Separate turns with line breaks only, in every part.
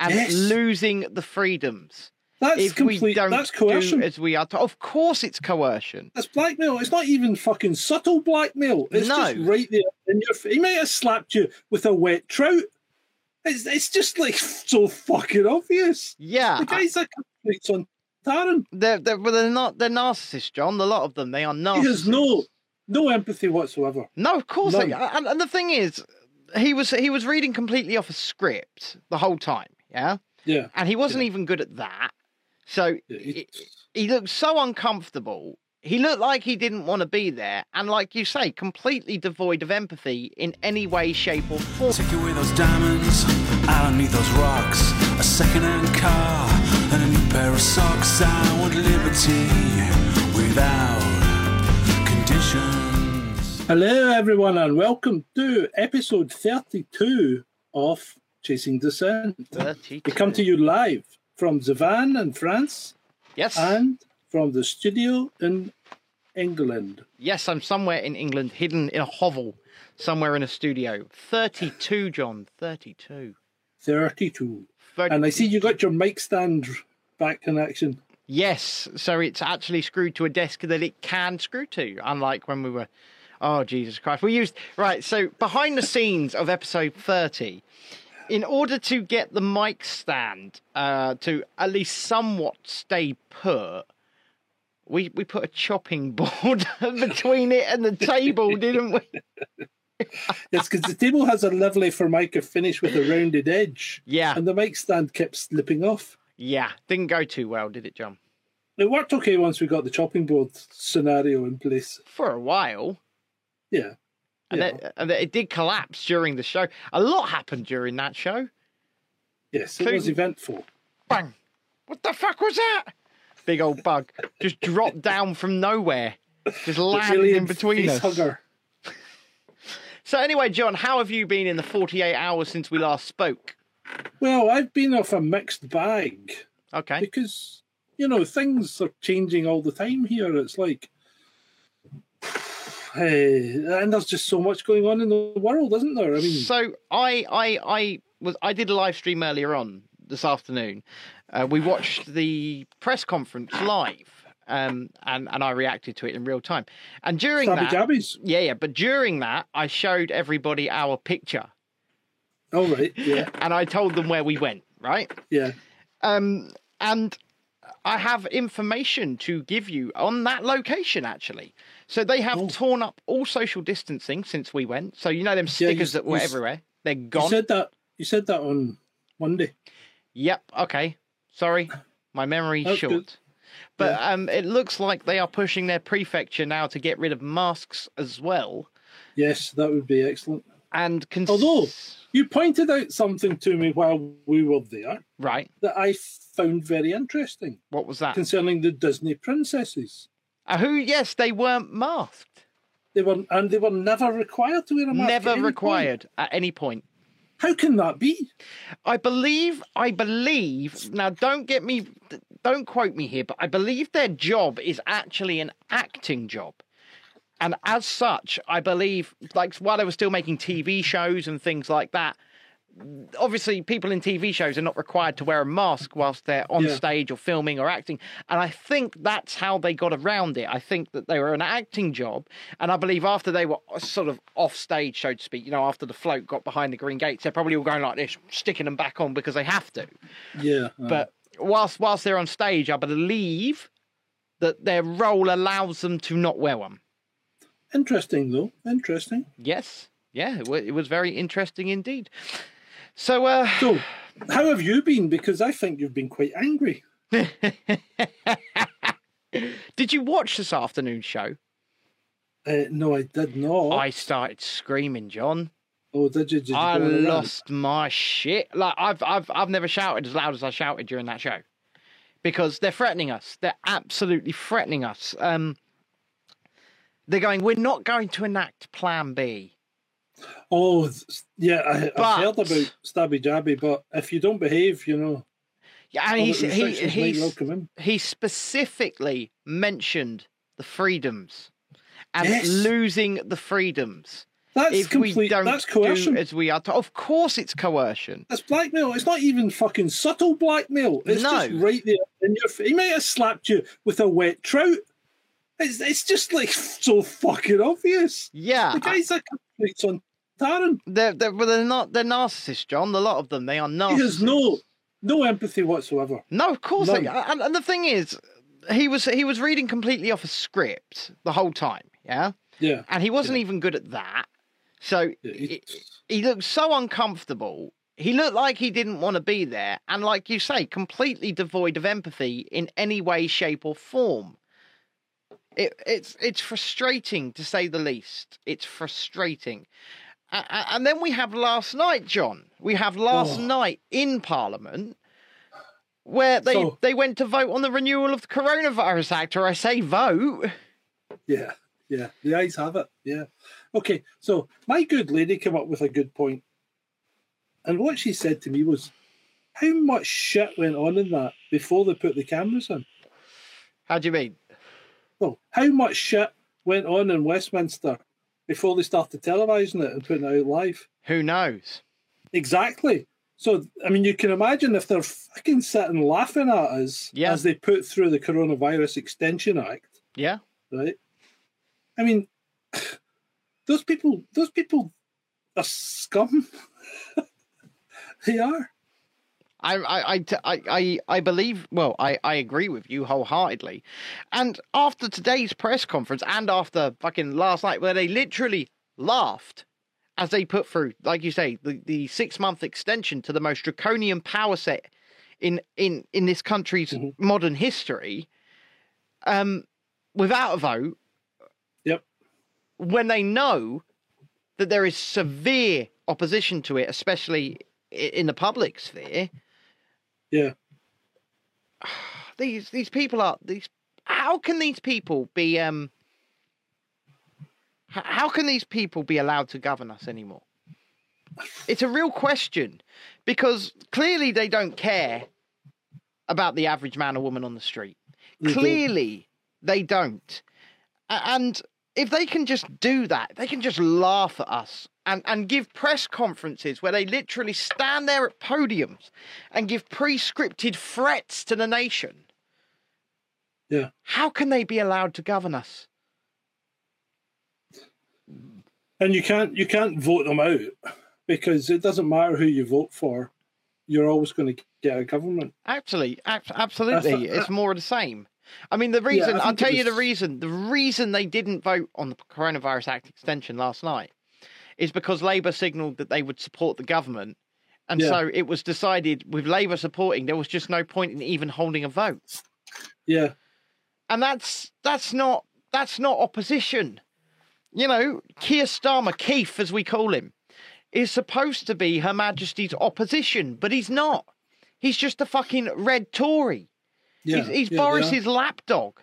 and
Yes.
losing the freedoms.
That's
if
complete.
we don't
that's coercion.
do as we are told. Of course, it's coercion.
That's blackmail. It's not even fucking subtle blackmail. It's
No.
just right there in your. He might have slapped you with a wet trout. It's it's just like so fucking obvious.
Yeah,
The guy's a complete son. Taran.
they're they're, well, they're not they're narcissists, John. A lot of them they are narcissists.
He has no no empathy whatsoever.
No, of course. They, and, and the thing is, he was he was reading completely off a script the whole time. Yeah,
Yeah.
and he wasn't
Yeah.
even good at that. So
yeah
he,
he-
he looked so uncomfortable. He looked like he didn't want to be there, and like you say, completely devoid of empathy in any way, shape, or form.
Take away those diamonds, I don't need those rocks. A second-hand car and a new pair of socks. I want liberty without conditions.
Hello, everyone, and welcome to episode 32 of Chasing Descent.
32.
We come to you live from Zevan in France
Yes,
and from the studio in England.
yes, I'm somewhere in England, hidden in a hovel, somewhere in a studio. Thirty-two, John. Thirty-two.
32.
30
And I see you got your mic stand back in action.
Yes, so it's actually screwed to a desk that it can screw to, unlike when we were. Oh, Jesus Christ. We used. Right, so behind the scenes of episode 30, in order to get the mic stand uh, to at least somewhat stay put, we, we put a chopping board between it and the table, didn't we?
It's because the table has a lovely formica finish with a rounded edge,
Yeah,
and the mic stand kept slipping off.
yeah. Didn't go too well, did it, John?
It worked okay once we got the chopping board scenario in place.
For a while.
Yeah.
And,
Yeah.
it, uh, and it did collapse during the show. A lot happened during that show.
Yes, it was eventful.
bang. What the fuck was that? Big old bug just dropped down from nowhere, just landed in between us.
hugger.
So anyway, John, how have you been in the 48 hours since we last spoke?
Well, I've been off a mixed bag
Okay.
because you know things are changing all the time here. It's like, hey, and there's just so much going on in the world, isn't there? I mean,
So I I I was I did a live stream earlier on this afternoon. Uh, we watched the press conference live. Um, and, and I reacted to it in real time. And during
stabby
that,
jabbies.
yeah, yeah, but during that, I showed everybody our picture
All right, yeah,
and I told them where we went, right?
yeah.
Um, and I have information to give you on that location, actually. So they have
Oh.
torn up all social distancing since we went. So you know them
Yeah, you
stickers that were
you
everywhere. They're gone.
You said that. You said that on Monday.
Yep. Okay. Sorry, my memory's
That's
short.
good.
But um, it looks like they are pushing their prefecture now to get rid of masks as well.
Yes, that would be excellent.
And cons-
Although- You pointed out something to me while we were there
right,
that I found very interesting
what was that?
concerning the Disney princesses.
Uh, who? Yes, they weren't masked.
They were, and they were never required to wear a mask. at
Never
point.
required at any point.
How can that be?
I believe, I believe, now don't get me, don't quote me here, but I believe their job is actually an acting job. And as such, I believe, like, while they were still making TV shows and things like that, obviously people in TV shows are not required to wear a mask whilst they're on
Yeah.
stage or filming or acting. And I think that's how they got around it. I think that they were an acting job. And I believe after they were sort of off stage, so to speak, you know, after the float got behind the green gates, they're probably all going like this, sticking them back on because they have to.
Yeah, uh,
But whilst whilst they're on stage, I believe that their role allows them to not wear one.
interesting though. Interesting.
Yes. Yeah, it it was very interesting indeed. So, uh,
So, how have you been? Because I think you've been quite angry.
did you watch this afternoon show?
Uh, no, I did not.
I started screaming, John.
oh, did you? Did you
I lost my shit. Like I've I've I've never shouted as loud as I shouted during that show. Because they're threatening us. They're absolutely threatening us. Um they're going, We're not going to enact plan B.
Oh, yeah, I,
But-
I've heard about Stabby Jabby, but if you don't behave, you know,
Yeah, and he's, he he's, he specifically mentioned the freedoms and
Yes.
losing the freedoms.
That's
if
complete.
we don't
that's coercion.
do as we are told. Of course, it's coercion.
That's blackmail. It's not even fucking subtle blackmail. It's
No.
just right there in your. He might have slapped you with a wet trout. It's it's just like so fucking obvious.
Yeah,
The guy's a complete son. Taran.
they're they're, they're not they're narcissists, John. A lot of them they are narcissists.
He has no no empathy whatsoever.
No, of course they. And, and the thing is, he was he was reading completely off a script the whole time. Yeah,
Yeah.
and he wasn't
Yeah.
even good at that. So
Yeah,
he,
he-
he looked so uncomfortable. He looked like he didn't want to be there, and like you say, completely devoid of empathy in any way, shape, or form. It, it's it's frustrating to say the least. It's frustrating. And then we have last night, John. We have last
Oh.
night in Parliament where they,
So-
they went to vote on the renewal of the Coronavirus Act, or I say vote.
Yeah. Yeah. The eyes have it. Yeah. Okay. So my good lady came up with a good point. point, and what she said to me was, "How much shit went on in that before they put the cameras in?
How do you mean?
Well, how much shit went on in Westminster before they started televising it and putting it out live?
Who knows?
Exactly. So, I mean, you can imagine if they're fucking sitting laughing at us
Yeah.
as they put through the Coronavirus Extension Act,
Yeah.
right? I mean, those people, those people are scum. they are.
I, I, I, I, I, believe, well, I, I agree with you wholeheartedly. And after today's press conference and after fucking last night, where they literally laughed as they put through, like you say, the, the six month extension to the most draconian power set in, in, in this country's
Mhm.
modern history, um, without a vote,
Yep.
when they know that there is severe opposition to it, especially in the public sphere,
Yeah.
these these people are these how can these people be um how can these people be allowed to govern us anymore it's a real question because clearly they don't care about the average man or woman on the street
don't.
clearly they don't and if they can just do that they can just laugh at us and, and give press conferences where they literally stand there at podiums and give pre-scripted threats to the nation
Yeah.
how can they be allowed to govern us
And you can't you can't vote them out because it doesn't matter who you vote for, you're always going to get a government.
Actually, ab- absolutely,
thought-
it's more of the same. I mean, the reason
I
I'll tell you the reason. The reason they didn't vote on the Coronavirus Act extension last night is because Labour signalled that they would support the government, and
Yeah.
so it was decided with Labour supporting, there was just no point in even holding a vote.
Yeah,
and that's that's not that's not opposition. You know, Keir Starmer, Keith as we call him, is supposed to be Her Majesty's opposition, but he's not. He's just a fucking red Tory.
Yeah.
he's he's
yeah.
Boris's lapdog.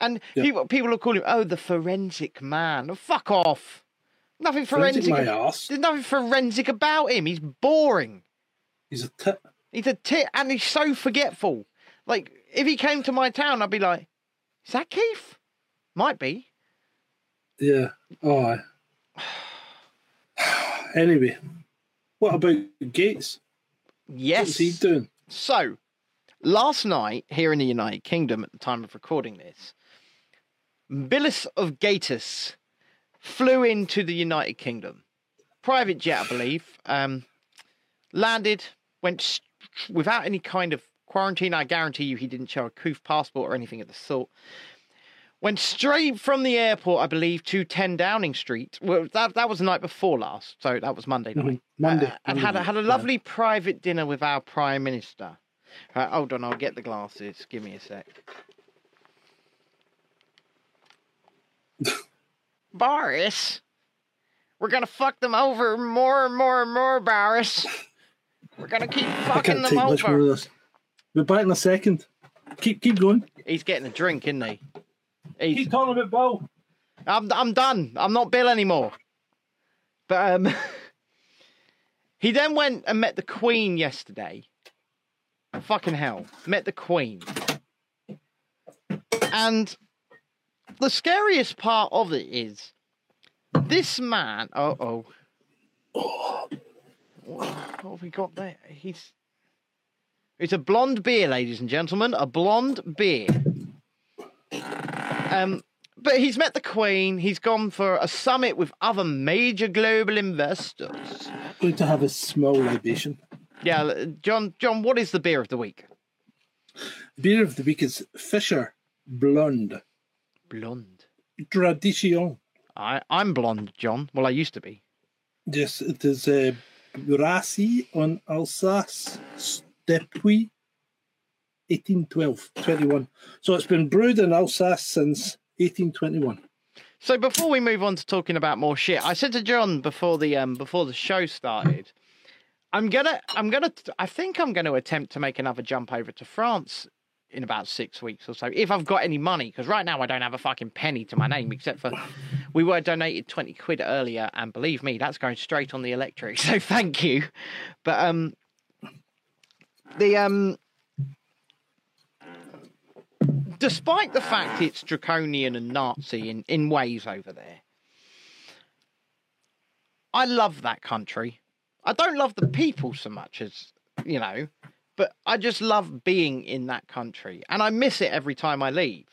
And people people will call him oh the forensic man. Oh, fuck off. Nothing
Forensic
forensic. There's nothing forensic about him. He's boring.
He's a tit.
He's a tit and he's so forgetful. Like, if he came to my town, I'd be like, is that Keith? Might be.
Yeah. Oh. I- anyway, what about Gates?
Yes.
What's he doing?
So, last night here in the United Kingdom, at the time of recording this, Billis of Gatus flew into the United Kingdom. Private jet, I believe. Um, landed, went s- without any kind of quarantine. I guarantee you he didn't show a coof passport or anything of the sort. Went straight from the airport, I believe, to 10 Downing Street. Well, that, that was the night before last, so that was Monday night.
Mhm. Monday.
Uh, and
Monday
had a, had a
yeah.
lovely private dinner with our Prime Minister. Uh, hold on, I'll get the glasses. Give me a sec. Boris, we're gonna fuck them over more and more and more, Boris. We're gonna keep fucking
can't
them
take much more
over.
of this. Be back in a second. Keep keep going.
He's getting a drink, isn't he? He's,
Keep talking about Bill.
I'm I'm done. I'm not Bill anymore. But um, he then went and met the Queen yesterday. Fucking hell, met the Queen. And the scariest part of it is This man. Uh oh. What have we got there? He's. It's a blonde beer, ladies and gentlemen. A blonde beer. Um, but he's met the Queen. He's gone for a summit with other major global investors.
Going to have a small libation.
Yeah, John. John, what is the beer of the week?
Beer of the week is Fischer Blonde
Blonde.
Tradition.
I, I'm blonde, John. Well, I used to be.
Yes, it is uh, Brassie on Alsace Stepuis 1812 21. So it's been brewed in Alsace since 1821.
So before we move on to talking about more shit, I said to John before the um before the show started, I'm gonna I'm gonna I think I'm gonna attempt to make another jump over to France in about six weeks or so if I've got any money because right now I don't have a fucking penny to my name except for we were donated twenty quid earlier and believe me that's going straight on the electric so thank you, but um the um despite the fact it's draconian and Nazi in, in ways over there, I love that country. I don't love the people so much as, you know, but I just love being in that country and I miss it every time I leave.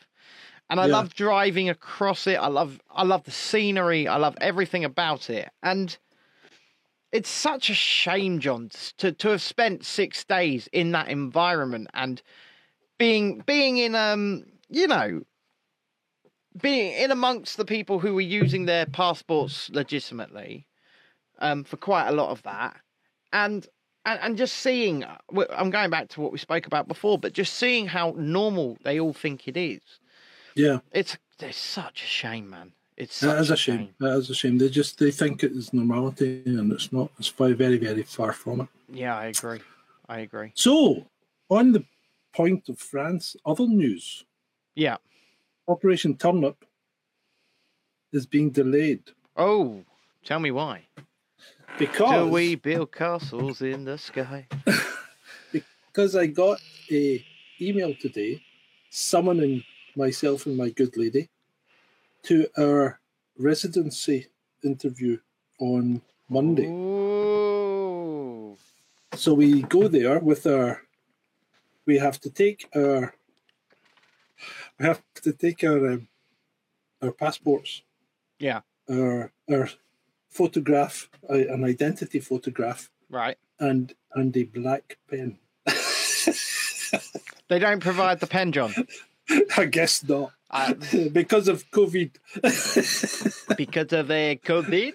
And I
Yeah.
love driving across it. I love I love the scenery. I love everything about it. And it's such a shame, John, to to have spent six days in that environment and being being in um you know being in amongst the people who were using their passports legitimately um for quite a lot of that. And and, and just seeing i'm going back to what we spoke about before but just seeing how normal they all think it is.
Yeah,
it's it's such a shame man. It's such
that is a shame. That is a shame. They just they think it is normality and it's not. It's very, very, very far from it.
yeah i agree. I agree.
So, on the point of France, other news.
Yeah.
Operation Turnip is being delayed.
Oh tell me why
because
do we build castles in the sky
because I got a email today summoning myself and my good lady to our residency interview on Monday.
Ooh.
So we go there with our. We have to take our. We have to take our um, our passports,
yeah
our our photograph, uh, an identity photograph,
right
and and a black pen.
they don't provide the pen john
I guess not.
Uh,
because of COVID.
because of their COVID.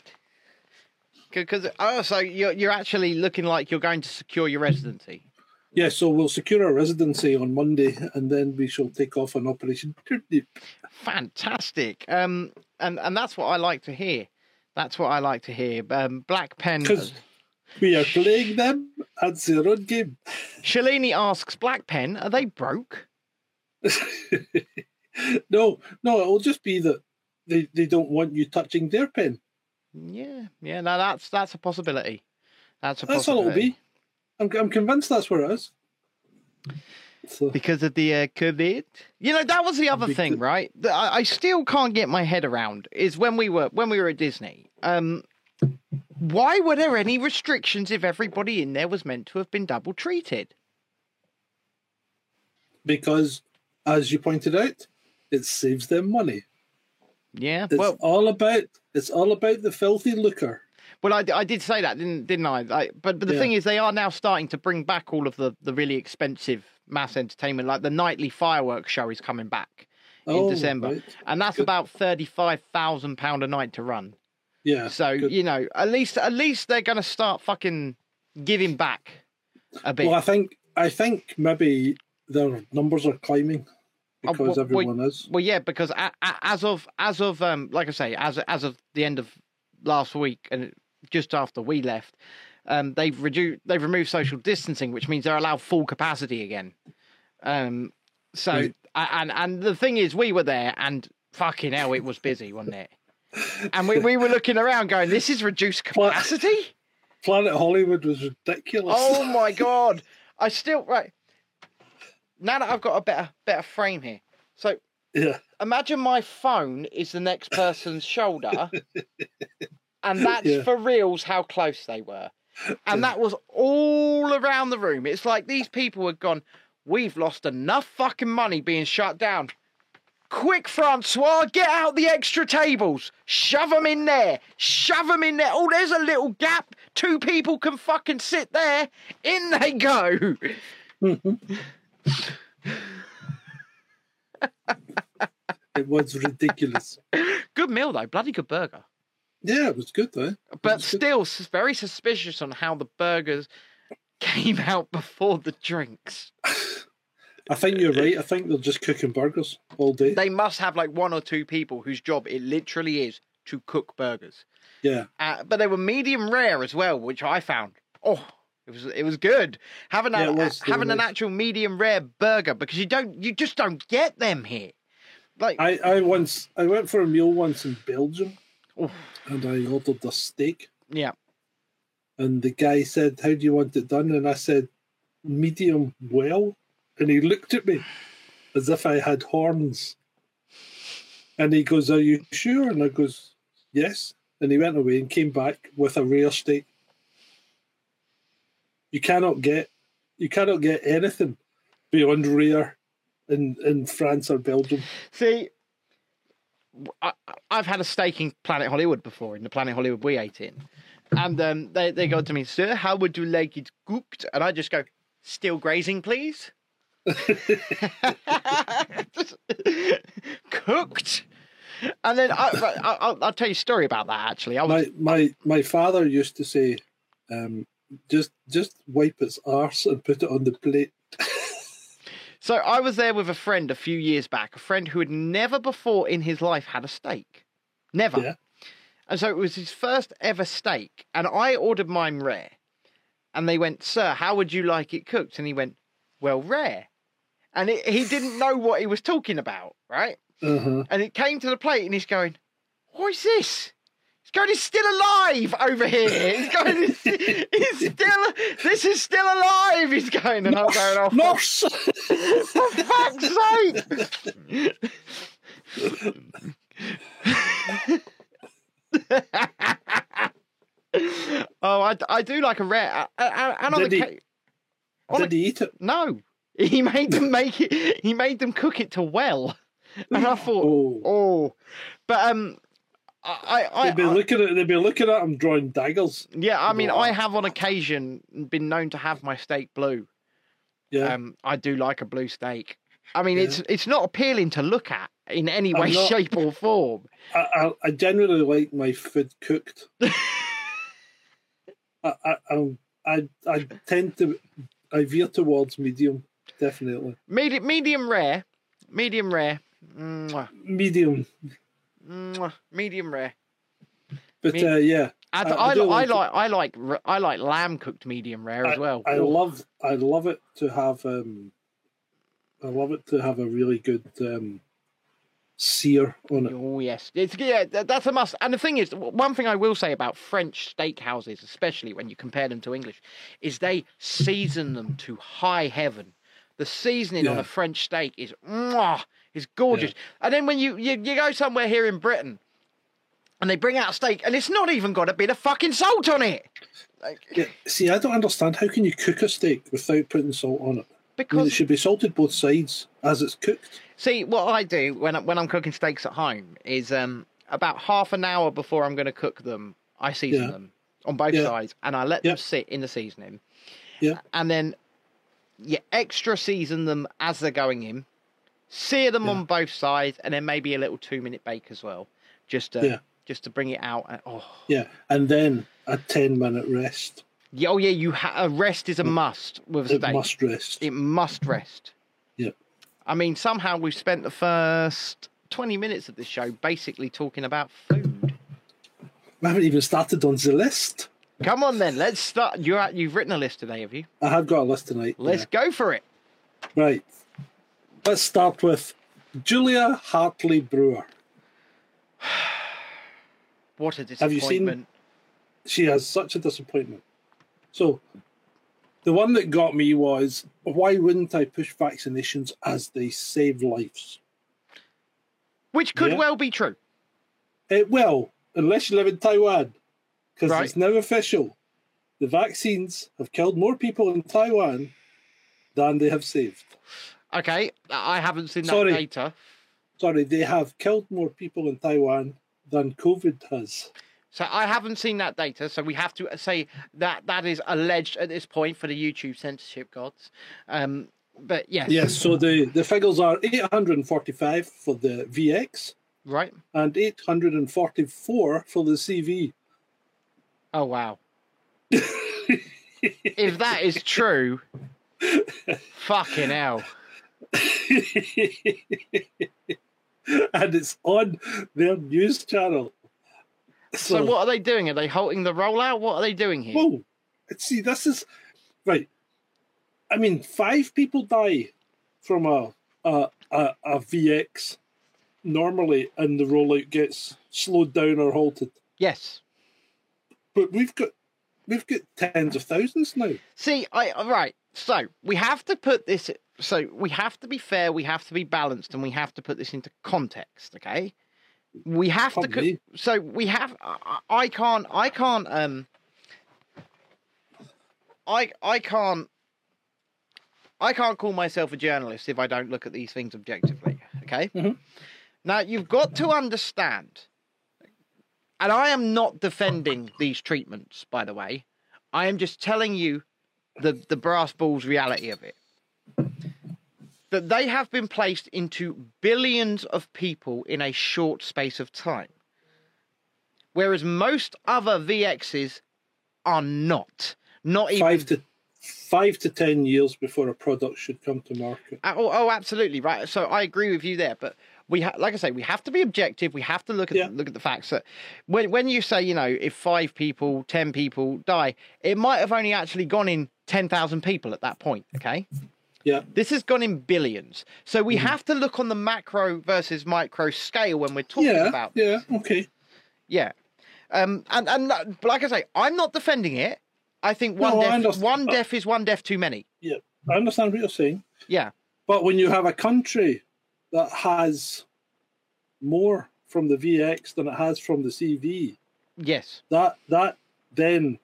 Because oh, so you're you're actually looking like you're going to secure your residency.
yeah, so we'll secure our residency on Monday and then we shall take off on Operation Turnip.
Fantastic. Um, and and that's what I like to hear. That's what I like to hear. Um, Black Pen.
Because we are playing them at the game.
Shalini asks, Black Pen, are they broke?
no, no, it'll just be that they, they don't want you touching their pen.
Yeah, yeah. No, that's that's a possibility. That's a
That's all it'll
possibility.
be. I'm, I'm convinced that's where it is. So,
because of the uh, COVID. You know, that was the other thing,
th-
right? That I, I still can't get my head around is when we were when we were at Disney. Um, why were there any restrictions if everybody in there was meant to have been double treated?
because, as you pointed out, it saves them money.
Yeah,
It's
well,
all about it's all about the filthy lucre.
well, I, I did say that, didn't didn't I? I but but the
Yeah.
thing is, they are now starting to bring back all of the the really expensive mass entertainment, like the nightly fireworks show is coming back in
Oh,
December,
right.
and that's
Good.
about thirty five thousand pound a night to run.
Yeah.
So
good.
you know, at least at least they're going to start fucking giving back a bit.
Well, I think I think maybe their numbers are climbing
Oh,
because
well,
everyone is.
Well, yeah, because a, a, as of as of um, like I say, as as of the end of last week and just after we left, um, they've reduced they've removed social distancing, which means they're allowed full capacity again. Um, so and and the thing is, we were there and fucking hell, it was busy, wasn't it? And we, we were looking around, going, "This is reduced capacity."
Planet Hollywood was ridiculous.
Oh my god! I still right now that I've got a better better frame here. So
Yeah.
Imagine my phone is the next person's shoulder, and that's
Yeah.
for reals how close they were. And that was all around the room. It's like these people had gone, We've lost enough fucking money being shut down. Quick, Francois, get out the extra tables. Shove them in there. Shove them in there. Oh, there's a little gap. Two people can fucking sit there. In they go.
It was ridiculous.
Good meal, though. Bloody good burger.
Yeah, it was good though.
but
It's good.
still very suspicious on how the burgers came out before the drinks.
I think you're right. I think they're just cooking burgers all day.
They must have like one or two people whose job it literally is to cook burgers.
Yeah.
Uh, but they were medium rare as well, which I found. Oh, it was it was good having a,
Yeah, was, it
having an actual medium rare burger because you don't you just don't get them here. Like
I, I once I went for a meal once in Belgium
Oof.
and I ordered a steak
yeah,
and the guy said, How do you want it done? And I said, Medium well. And he looked at me as if I had horns. And he goes, Are you sure? And I goes, Yes. And he went away and came back with a rare steak. You cannot get you cannot get anything beyond rare in, in France or Belgium.
See, I, I've had a steak in Planet Hollywood before, in the Planet Hollywood we ate in. And um, they, they go to me, Sir, how would you like it cooked? And I just go, Still grazing, please? Cooked? And then I, I, I'll, I'll tell you a story about that actually. Was,
my my my father used to say, um, just just wipe its arse and put it on the plate.
So I was there with a friend a few years back, a friend who had never before in his life had a steak. Never.
Yeah.
And so it was his first ever steak. And I ordered mine rare. And they went, Sir, how would you like it cooked? And he went, Well, rare. And it, he didn't know what he was talking about, right?
Uh-huh.
And it came to the plate and he's going, What is this? He's going, He's still alive over here. He's going, He's, he's still, this is still alive. He's going, and I'm going, off.
Nurse.
for fuck's sake! oh, I, I do like a rare. And on
Did he-
on
Did he eat it?
no, he made them make it. He made them cook it to well, and I thought,
Oh,
oh, but um, I, I,
they'd be
I
looking at they'd be looking at him drawing daggers.
yeah, I mean, I have on occasion been known to have my steak blue.
Yeah,
Um, I do like a blue steak. I mean,
Yeah.
it's it's not appealing to look at in any way,
not-
shape, or form.
I, I I generally like my food cooked. I I I I tend to I veer towards medium, definitely
Medium, medium rare, medium rare,
medium.
Medium rare.
But
Me-
uh, yeah,
I,
I-
I,
I like
like I like I like lamb cooked medium rare as well.
I
Oh,
love I love it to have um I love it to have a really good um sear on it.
Oh yes, it's yeah, that- that's a must. And the thing is, one thing I will say about French steakhouses, especially when you compare them to English, is they season them to high heaven. The seasoning on a French steak is mwah, is gorgeous. And then when you, you you go somewhere here in Britain, and they bring out a steak, and it's not even got a bit of fucking salt on it, like,
Yeah, see, I don't understand how can you cook a steak without putting salt on it. I mean,
because
it should be salted both sides as it's cooked.
See, what I do when I, when I'm cooking steaks at home is um, about half an hour before I'm going to cook them, I season
Yeah.
them on both
Yeah.
sides, and I let
Yeah.
them sit in the seasoning.
Yeah.
And then you extra season them as they're going in, sear them
Yeah.
on both sides, and then maybe a little two minute bake as well, just to
Yeah.
just to bring it out. And, oh,
Yeah, and then a ten minute rest.
yeah, oh yeah, you ha- a rest is a mm. must with a steak.
It must rest.
It must rest.
Yeah.
I mean, somehow we've spent the first 20 minutes of this show basically talking about food.
We haven't even started on the list.
Come on then, let's start. You're at, you've written a list today, have you?
I have got a list tonight.
Let's go for it.
Right. Let's start with Julia Hartley Brewer.
What a disappointment.
Have you seen-. She has such a disappointment. So, the one that got me was why wouldn't I push vaccinations as they save lives?
which could
Yeah.
well be true.
Eh, it will, unless you live in Taiwan, because
Right.
it's now official. The vaccines have killed more people in Taiwan than they have saved.
Okay, I haven't seen that
Sorry.
data.
Sorry, they have killed more people in Taiwan than COVID has.
So I haven't seen that data. So we have to say that that is alleged at this point for the YouTube censorship gods. Um, but yes,
Yes, so the, the figures are 845 for the VX
right.
and 844 for the CV.
Oh wow. if that is true, fucking hell.
and it's on their news channel.
So what are they doing? Are they halting the rollout? What are they doing here?
Whoa! See, this is right. I mean, five people die from a a, a, a VX normally, and the rollout gets slowed down or halted.
Yes.
But we've got we've got tens of thousands now.
See, I right. So we have to put this. So we have to be fair. We have to be balanced, and we have to put this into context. Okay. We have to.
Probably.
co- So we have. I, I can't. I can't. Um. I I can't. I can't call myself a journalist if I don't look at these things objectively. Okay.
Mhm.
Now you've got to understand, and I am not defending these treatments. By the way, I am just telling you the the brass balls reality of it. That they have been placed into billions of people in a short space of time. Whereas most other VXs are not. Not even
Five to five to ten years before a product should come to market.
Uh, Oh, oh, absolutely right. So I agree with you there, but we, ha- like I say, we have to be objective. We have to look at
Yeah.
look at the facts. That when when you say, you know, if five people, ten people die, it might have only actually gone in ten thousand people at that point. Okay,
Yeah,
this has gone in billions. So we
Mm-hmm.
have to look on the macro versus micro scale when we're talking
yeah,
about
yeah. Okay.
yeah. Um, and and uh, like I say, I'm not defending it. I think one
No,
death, one death is one death too many.
Yeah, I understand what you're saying.
Yeah,
But when you have a country that has more from the VX than it has from the CV,
yes.
that that then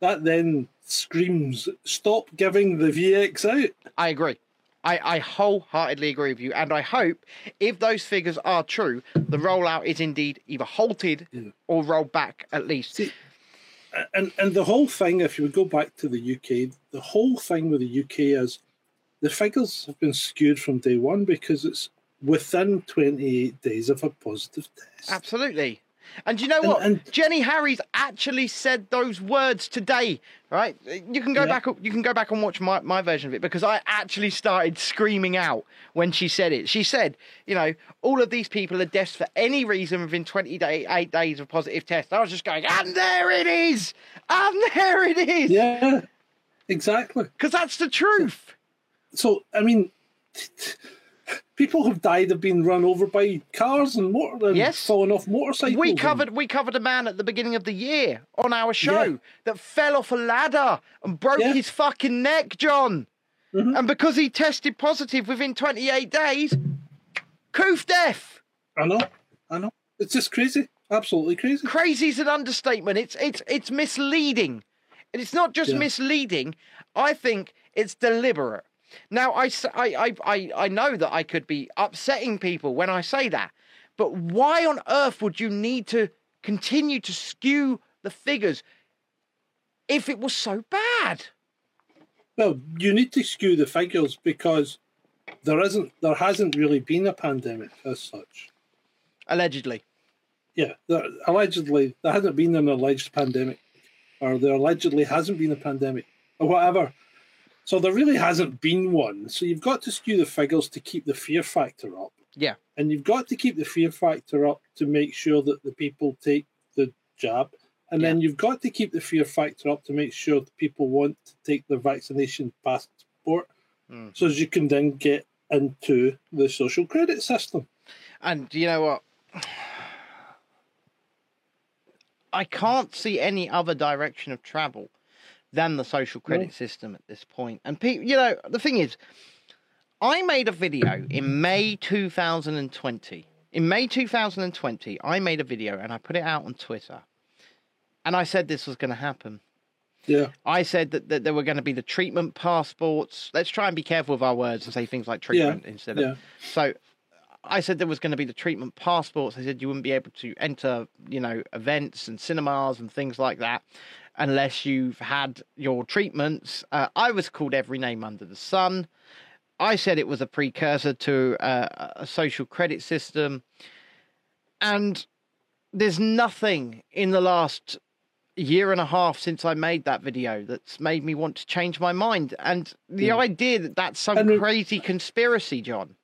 that then screams stop giving the VX out.
I agree. I, I wholeheartedly agree with you, and I hope if those figures are true, the rollout is indeed either halted
Yeah.
or rolled back at least.
See, And and the whole thing, if you would go back to the UK, the whole thing with the UK is the figures have been skewed from day one because it's within 28 days of a positive test.
Absolutely. And you know what?
and-
Jenny Harries actually said those words today, right? You can go
Yeah.
back. You can go back and watch my, my version of it because I actually started screaming out when she said it. She said, you know, all of these people are deaths for any reason within 28 days of positive test. I was just going, and there it is, and there it is,
Yeah, exactly.
because that's the truth.
So, I mean, people have died, have been run over by cars and motor and
Yes.
fallen off motorcycles.
We
and-
covered we covered a man at the beginning of the year on our show
Yeah.
that fell off a ladder and broke
Yeah.
his fucking neck, John.
Mhm.
And because he tested positive within 28 days, coof death.
I know, I know. It's just crazy, absolutely crazy.
Crazy is an understatement. It's it's it's misleading. And it's not just
Yeah.
misleading. I think it's deliberate. Now I, I, I, I know that I could be upsetting people when I say that, but why on earth would you need to continue to skew the figures if it was so bad?
Well, you need to skew the figures because there isn't, there hasn't really been a pandemic as such.
Allegedly.
Yeah, there, allegedly there hasn't been an alleged pandemic, or there allegedly hasn't been a pandemic, or whatever. So there really hasn't been one. So you've got to skew the figures to keep the fear factor up.
Yeah.
And you've got to keep the fear factor up to make sure that the people take the jab. And then you've got to keep the fear factor up to make sure that people want to take their vaccination passport
Mm.
so as you can then get into the social credit system.
And you know what? I can't see any other direction of travel than the social credit
No.
system at this point. And pe- you know, the thing is, I made a video in May 2020 In May 2020, I made a video and I put it out on Twitter. And I said this was going to happen.
Yeah.
I said that, that there were going to be the treatment passports. Let's try and be careful with our words and say things like treatment instead of.
Yeah.
So I said there was going to be the treatment passports. I said you wouldn't be able to enter, you know, events and cinemas and things like that unless you've had your treatments. Uh, I was called every name under the sun. I said it was a precursor to uh, a social credit system. And there's nothing in the last year and a half since I made that video that's made me want to change my mind. And the
Yeah.
idea that that's some
And it-
crazy conspiracy, John,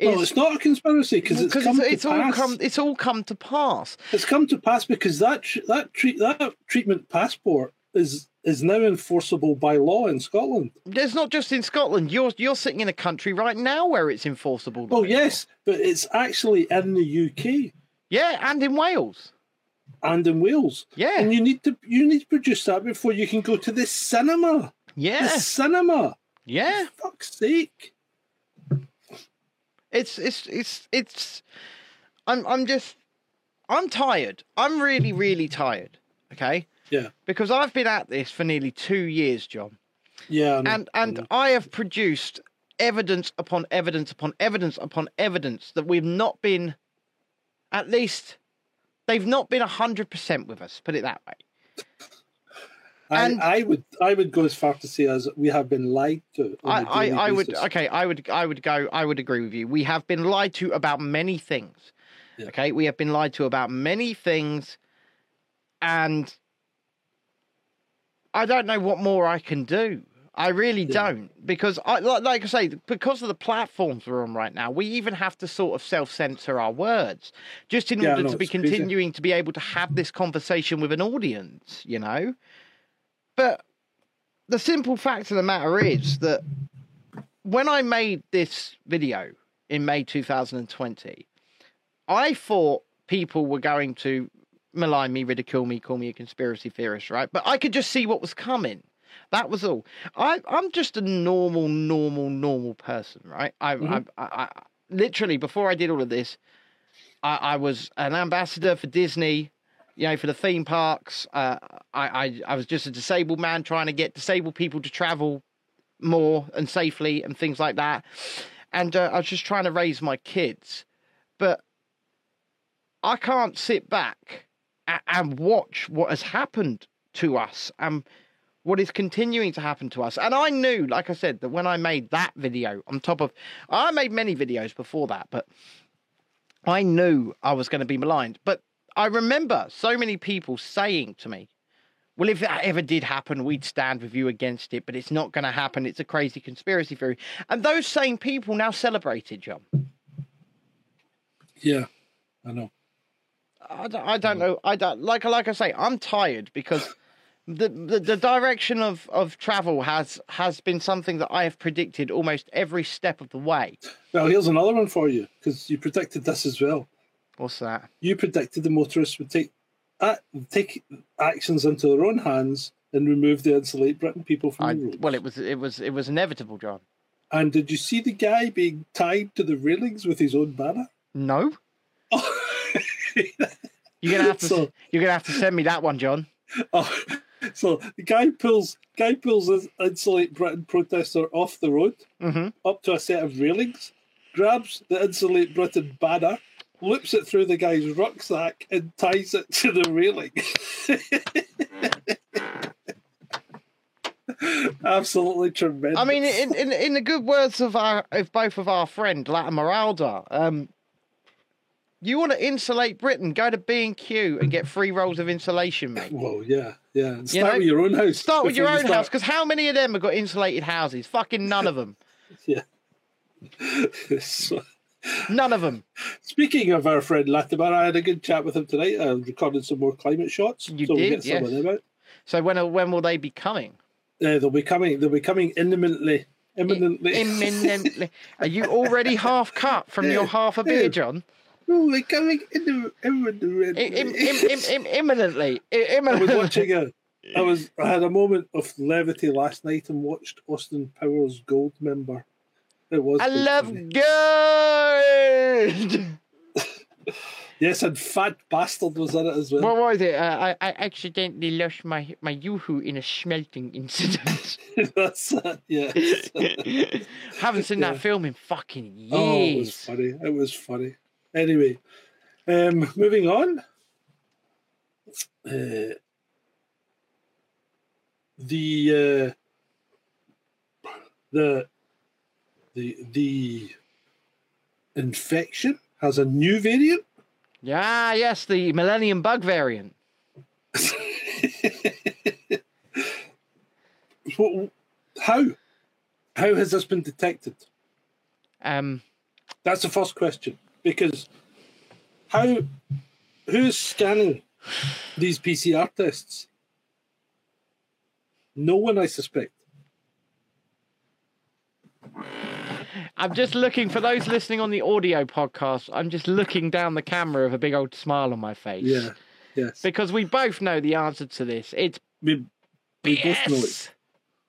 Well, it's not a conspiracy because it's come
it's, it's all come it's all come to pass.
It's come to pass because that that treat that treatment passport is is now enforceable by law in Scotland.
It's not just in Scotland. You're you're sitting in a country right now where it's enforceable.
Oh yes, but it's actually in the UK
yeah, and in Wales.
and in Wales.
Yeah,
And you need to you need to produce that before you can go to the cinema.
Yeah.
The cinema.
yeah.
For fuck's sake.
It's it's it's it's. I'm I'm just I'm tired. I'm really really tired. Okay,
Yeah.
because I've been at this for nearly two years, John.
Yeah. I know,
and and. I have produced evidence upon evidence upon evidence upon evidence that we've not been, at least, they've not been hundred percent with us. Put it that way.
I,
and-
I would I would go as far to say as we have been lied to.
I, I, I would okay. I would I would go. I would agree with you. We have been lied to about many things.
Yeah.
Okay, we have been lied to about many things, and I don't know what more I can do. I really
Yeah.
don't because I like, like I say because of the platforms we're on right now. We even have to sort of self censor our words just in
Yeah,
order
know,
to be
it's crazy.
continuing to be able to have this conversation with an audience. You know, but the simple fact of the matter is that when I made this video in May 2020, I thought people were going to malign me, ridicule me, call me a conspiracy theorist, right? But I could just see what was coming. That was all. I, I'm just a normal, normal, normal person, right? I,
Mhm.
I, I, I literally before I did all of this, I, I was an ambassador for Disney, you know, for the theme parks. Uh, I, I, I was just a disabled man trying to get disabled people to travel more and safely and things like that. And uh, I was just trying to raise my kids, but I can't sit back and watch what has happened to us and what is continuing to happen to us. And I knew, like I said, that when I made that video, on top of, I made many videos before that, but I knew I was going to be maligned. But I remember so many people saying to me, well, if that ever did happen, we'd stand with you against it, but it's not going to happen. It's a crazy conspiracy theory. And those same people now celebrate it, John.
Yeah, I know.
I don't, I don't know. I don't like like I say. I'm tired because the, the the direction of of travel has has been something that I have predicted almost every step of the way.
Well, here's another one for you because you predicted this as well.
What's that?
You predicted the motorists would take uh, take actions into their own hands and remove the insulate Britain people from
I,
the roads.
well, it was it was it was inevitable, John.
And did you see the guy being tied to the railings with his own banner?
No, you're gonna have to
So-
you're gonna have to send me that one, John.
Oh, so the guy pulls guy pulls his insulate Britain protester off the road
hmm
up to a set of railings, grabs the insulate Britain banner, loops it through the guy's rucksack, and ties it to the railing. Absolutely tremendous.
I mean, in, in in the good words of our of both of our friend Latimer Alder, um, you want to insulate Britain? Go to B and Q and get three rolls of insulation, mate.
well, yeah, yeah. And
You
start
know,
with your own house.
Start with your own
you
house, because how many of them have got insulated houses? Fucking none of them.
So-
None of them.
Speaking of our friend Latimer, I had a good chat with him tonight. I recorded some more climate shots.
You
so we'll
did,
get some of
yes.
them out.
So when when will they be coming?
Uh, they'll be coming. They'll be coming imminently. Imminently.
Imminently. Are you already half cut from your half a beer, John?
oh, they're coming in imminently.
Im, im, im, im, im, imminently. I-
I was watching a. I was. I had a moment of levity last night and watched Austin Powers Goldmember. It was.
I love
funny.
good.
Yes, and Fat Bastard was in it as well.
What was it? Uh, I, I accidentally lost my my yoo-hoo in a smelting incident.
That's it, yeah.
Haven't seen
Yeah.
that film in fucking years.
Oh, it was funny. It was funny. Anyway, um, moving on. Uh, the uh, the the the infection has a new variant.
Yeah, yes, the Millennium Bug variant.
What- How? How has this been detected?
Um,
That's the first question. Because how who's scanning these PCR tests? No one, I suspect.
I'm just looking for those listening on the audio podcast. I'm just looking down the camera with a big old smile on my face.
Yeah. Yes.
Because we both know the answer to this. It's
We, we both know
BS.
it's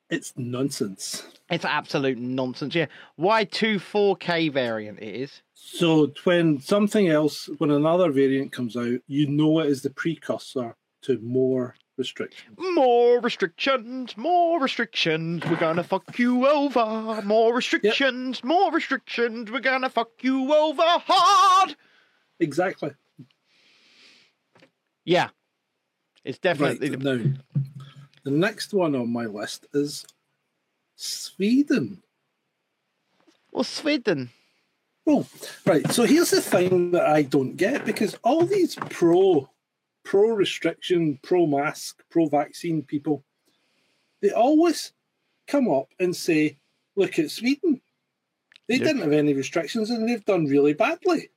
it's nonsense.
It's absolute nonsense. Yeah. Why two 4K variant it is.
So when something else, when another variant comes out, you know it is the precursor to more restrictions.
More restrictions, more restrictions, we're gonna fuck you over. More restrictions, more restrictions, we're gonna fuck you over hard.
Exactly.
Yeah. It's definitely
Right.
the
Now, the next one on my list is Sweden.
well Sweden.
Well, right. So here's the thing that I don't get because all these pro pro restriction, pro mask, pro vaccine people, they always come up and say, "Look at Sweden. They
Yeah.
didn't have any restrictions and they've done really badly."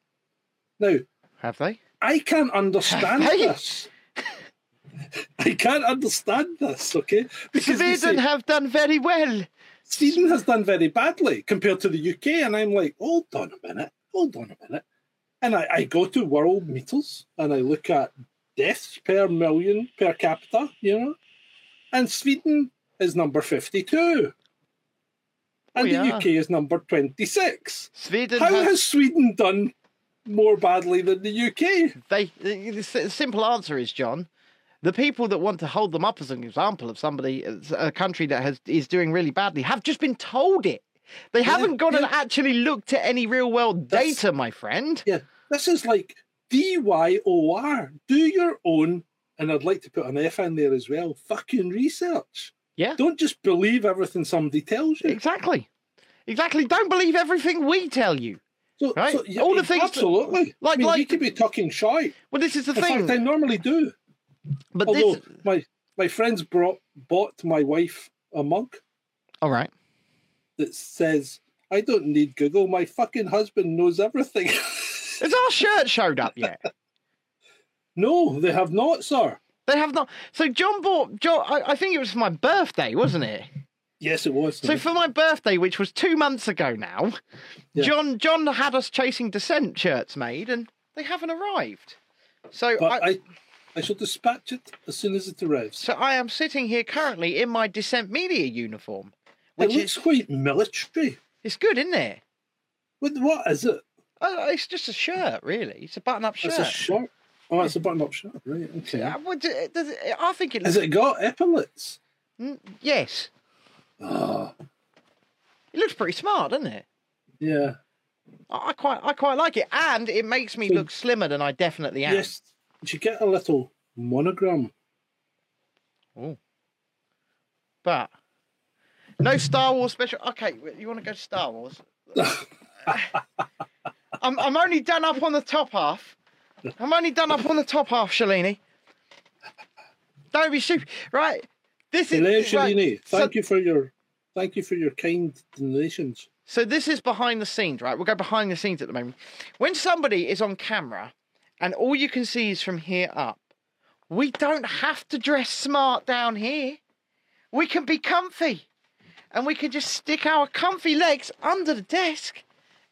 Now,
Have they?
I can't understand this. I can't understand this, okay? Because
Sweden
say,
have done very well.
Sweden has done very badly compared to the UK. And I'm like, hold on a minute, hold on a minute. And I, I go to Worldometers and I look at deaths per million per capita, you know, and Sweden is number 52. And
Oh, yeah.
the UK is number 26.
Sweden
How
has,
has Sweden done more badly than the UK?
they the, simple answer is John. The people that want to hold them up as an example of somebody, uh, a country that has is doing really badly, have just been told it. They haven't gone and actually looked at any real world
That's-
data, my friend.
Yeah, this is like DYOR. Do your own, and I'd like to put an F in there as well, fucking research.
Yeah.
Don't just believe everything somebody tells you.
Exactly. Exactly. Don't believe everything we tell you.
So,
Right.
so, yeah,
All the things that-
Absolutely.
like-
I mean,
like-
we could be talking shite.
Well, this is the
In
thing.
fact, I normally do.
but
Although
this.
my, my friends brought bought my wife a mug
All right.
that says, I don't need Google. My fucking husband knows everything.
Has our shirt showed up yet?
no, they have not, sir.
They have not. So John bought. John, I, I think it was for my birthday, wasn't it?
Yes, it was.
So for my birthday, which was two months ago now,
Yeah.
John John had us chasing Descent shirts made, and they haven't arrived. So
but
I,
I, I shall dispatch it as soon as it arrives.
so I am sitting here currently in my Descent Media uniform,
It
which
looks
is
quite military.
it's good, isn't it?
What, what is it?
Uh, it's just a shirt, really. It's a button-up shirt.
It's a shirt. Oh, it's a button-up shirt, right? Okay.
It- does it- I think it
Has it got epaulets?
Mm, yes,
Ah,
it looks pretty smart, doesn't it?
yeah.
I I quite, I quite like it, and it makes me
So-
look slimmer than I definitely am.
Yes. Did you get a little monogram? Oh.
But no Star Wars special. Okay, you want to go to Star Wars? I'm, I'm only done up on the top half. I'm only done up on the top half, Shalini. Don't be stupid, right? This is
Hello,
right,
Shalini.
so-
Thank you for your thank you for your kind donations.
So this is behind the scenes, right? We'll go behind the scenes at the moment. When somebody is on camera and all you can see is from here up, we don't have to dress smart down here. We can be comfy. And we can just stick our comfy legs under the desk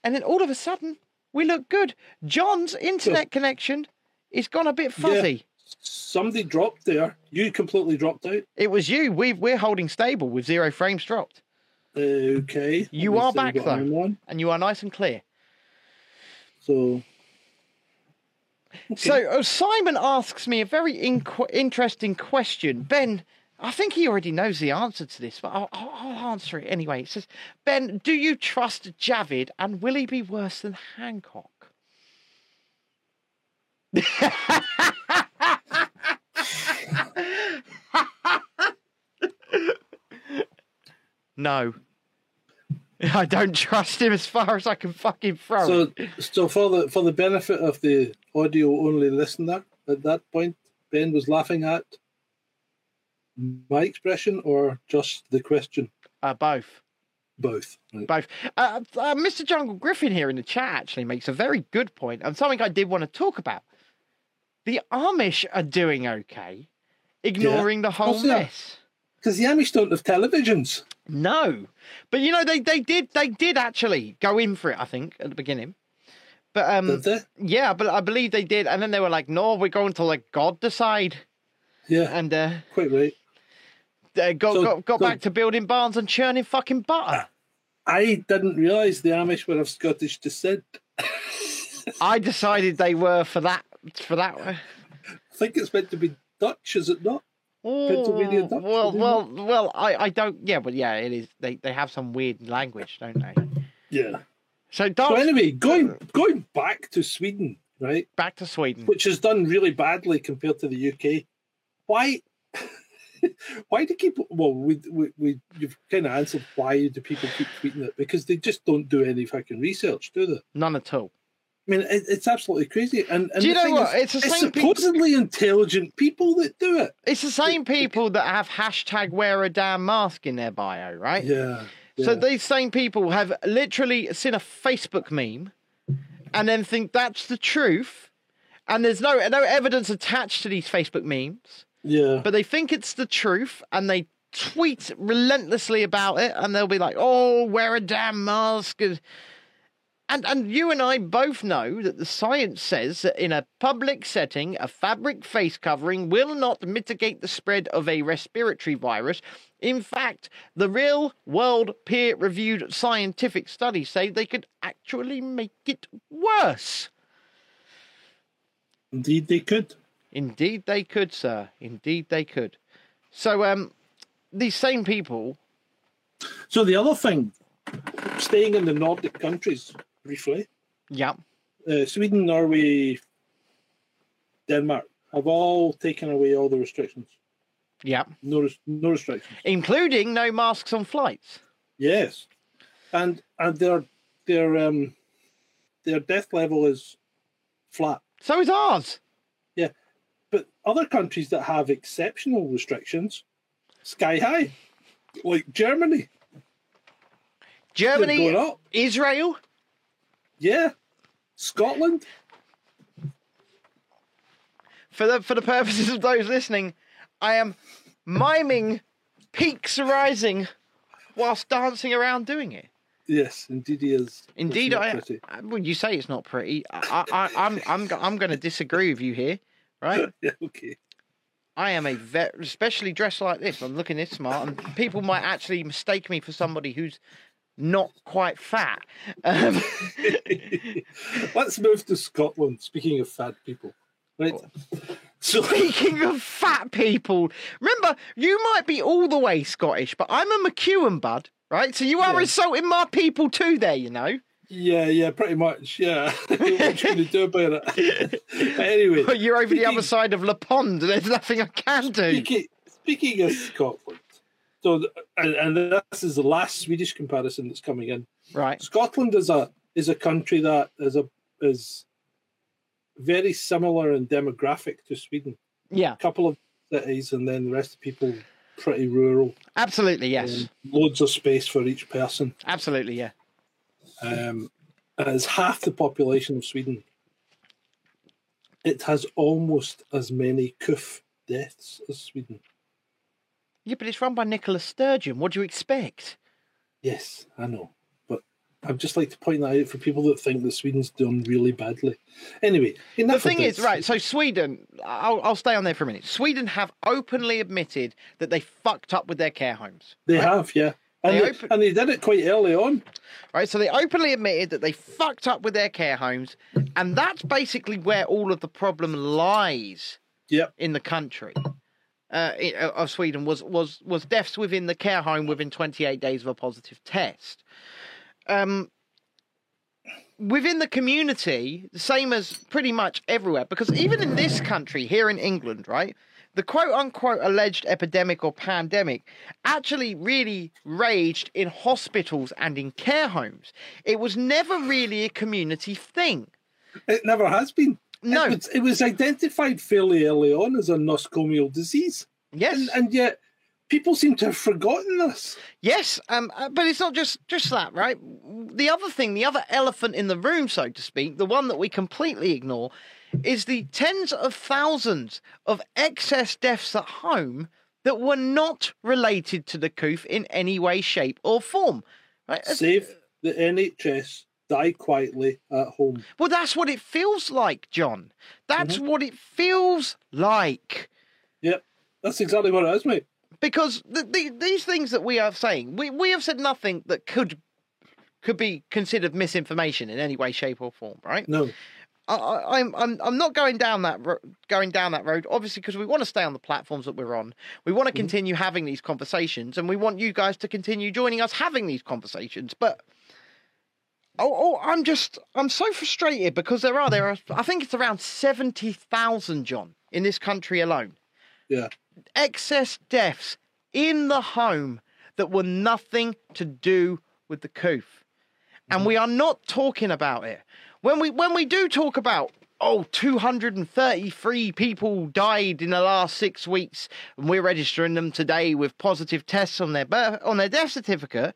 and then all of a sudden we look good. John's internet connection is gone a bit fuzzy.
Somebody dropped there. You completely dropped out.
It was you. We've, we're holding stable with zero frames dropped.
Okay.
You are back, though. And you are nice and clear.
So
So uh, Simon asks me a very inqu- interesting question. Ben, I think he already knows the answer to this, but I'll, I'll, answer it anyway. It says, Ben, do you trust Javid and will he be worse than Hancock? no. I don't trust him as far as I can fucking throw
So, so for the for the benefit of the audio only listener, at that point, Ben was laughing at my expression or just the question.
Uh, both.
Both. Right.
both. Uh, uh, Mr. Jungle Griffin here in the chat actually makes a very good point and something I did want to talk about. The Amish are doing okay, ignoring the whole
are.
mess.
Because the Amish don't have televisions.
No, but you know they, they did they did actually go in for it. I think at the beginning, but um yeah, but I believe they did, and then they were like, no, we're going to let God decide,
Yeah,
and uh,
quite right.
Uh got
So-
got, got
so-
back to building barns and churning fucking butter.
I didn't realise the Amish were of Scottish descent.
I decided they were for that for that.
I think it's meant to be Dutch, is it not? Pennsylvania
Oh,
Dutch,
well,
isn't
well, well. I, I don't. Yeah, but yeah, it is. They, they have some weird language, don't they?
Yeah.
So,
So anyway, going going back to Sweden, right,
back to Sweden.
which has done really badly compared to the UK. Why? why do people? Well, we, we, we you've kind of answered why do people keep tweeting it because they just don't do any fucking research, do they?
None at all.
I mean, it, it's absolutely crazy. And, and
Do you know what?
is,
It's peop-
supposedly intelligent people that do it.
It's the same people that have hashtag wear a damn mask in their bio, right?
Yeah.
So
yeah.
these same people have literally seen a Facebook meme and then think that's the truth. And there's no no evidence attached to these Facebook memes.
Yeah.
but they think it's the truth and they tweet relentlessly about it and they'll be like oh wear a damn mask and and, and you and I both know that the science says that in a public setting, a fabric face covering will not mitigate the spread of a respiratory virus. In fact, the real world peer reviewed scientific studies say they could actually make it worse.
Indeed, they could.
Indeed, they could, sir. Indeed, they could. So, um, these same people,
So the other thing, staying in the Nordic countries briefly,
yeah,
uh, Sweden, Norway, Denmark have all taken away all the restrictions.
yeah,
No, no restrictions.
including no masks on flights.
Yes, and and their their um their death level is flat.
So is ours.
But other countries that have exceptional restrictions, sky high, like Germany,
Germany. Israel,
Yeah, Scotland.
for the for the purposes of those listening, I am miming peaks rising whilst dancing around doing it.
Yes, indeed he is.
Indeed, I. I. When you say it's not pretty, I, I, I'm I'm I'm going to disagree with you here, right?
Yeah, okay.
I am a vet, especially dressed like this. I'm looking this smart, and people might actually mistake me for somebody who's not quite fat. Um,
Let's move to Scotland. Speaking of fat people, right? So
Speaking of fat people, remember you might be all the way Scottish, but I'm a McEwen bud, right? So you are
Yeah.
insulting my people too, there. You know.
Yeah, yeah, pretty much. Yeah, what you going to do about it? But anyway,
But you're over the other side of La Pond, and there's nothing I can do.
Speaking, speaking of Scotland, so and, and this is the last Swedish comparison that's coming in.
Right.
Scotland is a is a country that is a is very similar in demographic to Sweden.
Yeah.
A couple of cities, and then the rest of people pretty rural.
Absolutely. Yes.
and loads of space for each person.
Absolutely. Yeah.
Um, it's half the population of Sweden. It has almost as many coof deaths as Sweden.
Yeah, but it's run by Nicola Sturgeon. What do you expect?
Yes, I know. But I'd just like to point that out for people that think that Sweden's done really badly. Anyway,
The thing is, right, so Sweden, I'll, I'll stay on there for a minute. Sweden have openly admitted that they fucked up with their care homes.
They have, yeah. And
They open-
and they did it quite early on.
right? So they openly admitted that they fucked up with their care homes, and that's basically where all of the problem lies
Yep.
in the country. Uh, of Sweden was was was deaths within the care home within 28 days of a positive test. Um, within the community, the same as pretty much everywhere, because even in this country, here in England, right, the quote unquote alleged epidemic or pandemic actually really raged in hospitals and in care homes. It was never really a community thing.
It never has been.
No.
It was, it was identified fairly early on as a nosocomial disease.
Yes.
And, and yet, people seem to have forgotten this.
Yes, um, uh, but it's not just just that, right? The other thing, the other elephant in the room, so to speak, the one that we completely ignore, is the tens of thousands of excess deaths at home that were not related to the coof in any way, shape, or form. Right?
Save the NHS die quietly at home.
Well, that's what it feels like, John. That's mm-hmm. what it feels like.
Yep. That's exactly what it is, mate.
because the, the, these things that we are saying, we, we have said nothing that could could be considered misinformation in any way, shape, or form, right?
No.
I, I, I'm I'm I'm not going down that ro- going down that road, obviously, because we want to stay on the platforms that we're on. We want to mm-hmm. continue having these conversations, and we want you guys to continue joining us having these conversations. But oh, oh I'm just I'm so frustrated because there are there are I think it's around seventy thousand, John, in this country alone
Yeah.
excess deaths in the home that were nothing to do with the coof. And mm-hmm. we are not talking about it. When we when we do talk about oh 233 people died in the last 6 weeks and we're registering them today with positive tests on their birth, on their death certificate,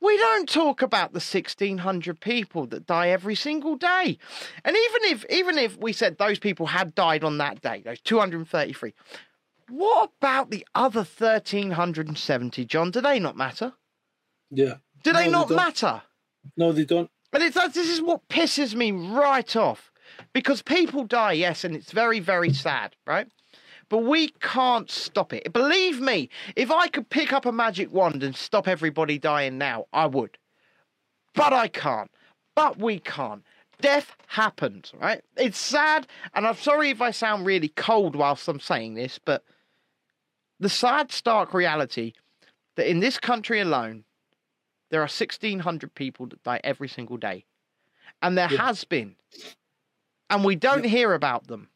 we don't talk about the 1600 people that die every single day. And even if even if we said those people had died on that day, those 233, what about the other 1370, John? Do they not matter?
Yeah.
Do they
No,
not
don't.
matter?
No, they don't.
And it's this is what pisses me right off. Because people die, yes, and it's very, very sad, right? But we can't stop it. Believe me, if I could pick up a magic wand and stop everybody dying now, I would. But I can't. But we can't. Death happens, right? It's sad, and I'm sorry if I sound really cold whilst I'm saying this, but the sad, stark reality that in this country alone, there are 1,600 people that die every single day. And there
Yeah.
has been. And we don't hear about them.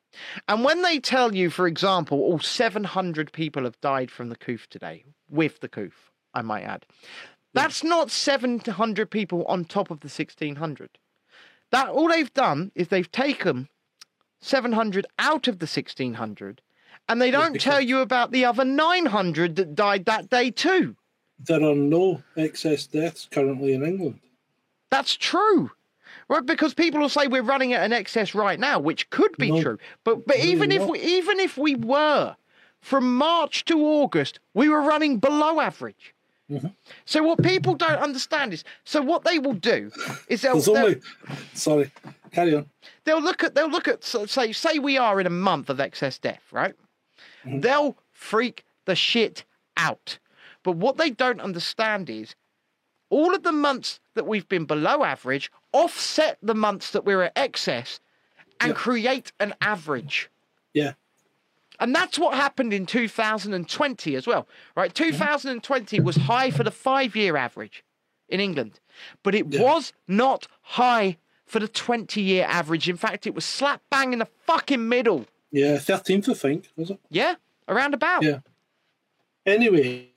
And when they tell you, for example, all 700 people have died from the coof today, with the coof, I might add, that's not 700 people on top of the 1,600. That all they've done is they've taken 700 out of the 1,600, and they don't tell you about the other 900 that died that day too.
There are no excess deaths currently in England.
That's true. Right, because people will say we're running at an excess right now, which could be
No,
true. But but
really
even if we even if we were, from March to August, we were running below average.
Mm-hmm.
So what people don't understand is, so what they will do is they'll they'll.
Sorry. Carry on.
they'll look at they'll look at so- say say we are in a month of excess death, right?
Mm-hmm.
They'll freak the shit out. But what they don't understand is all of the months that we've been below average offset the months that we're at excess and
Yeah.
create an average.
Yeah.
And that's what happened in 2020 as well, right? 2020 was high for the five year average in England, but it
Yeah.
was not high for the 20 year average. In fact, it was slap bang in the fucking middle.
Yeah. 13th, I think, was it?
Yeah, around about.
Yeah. Anyway,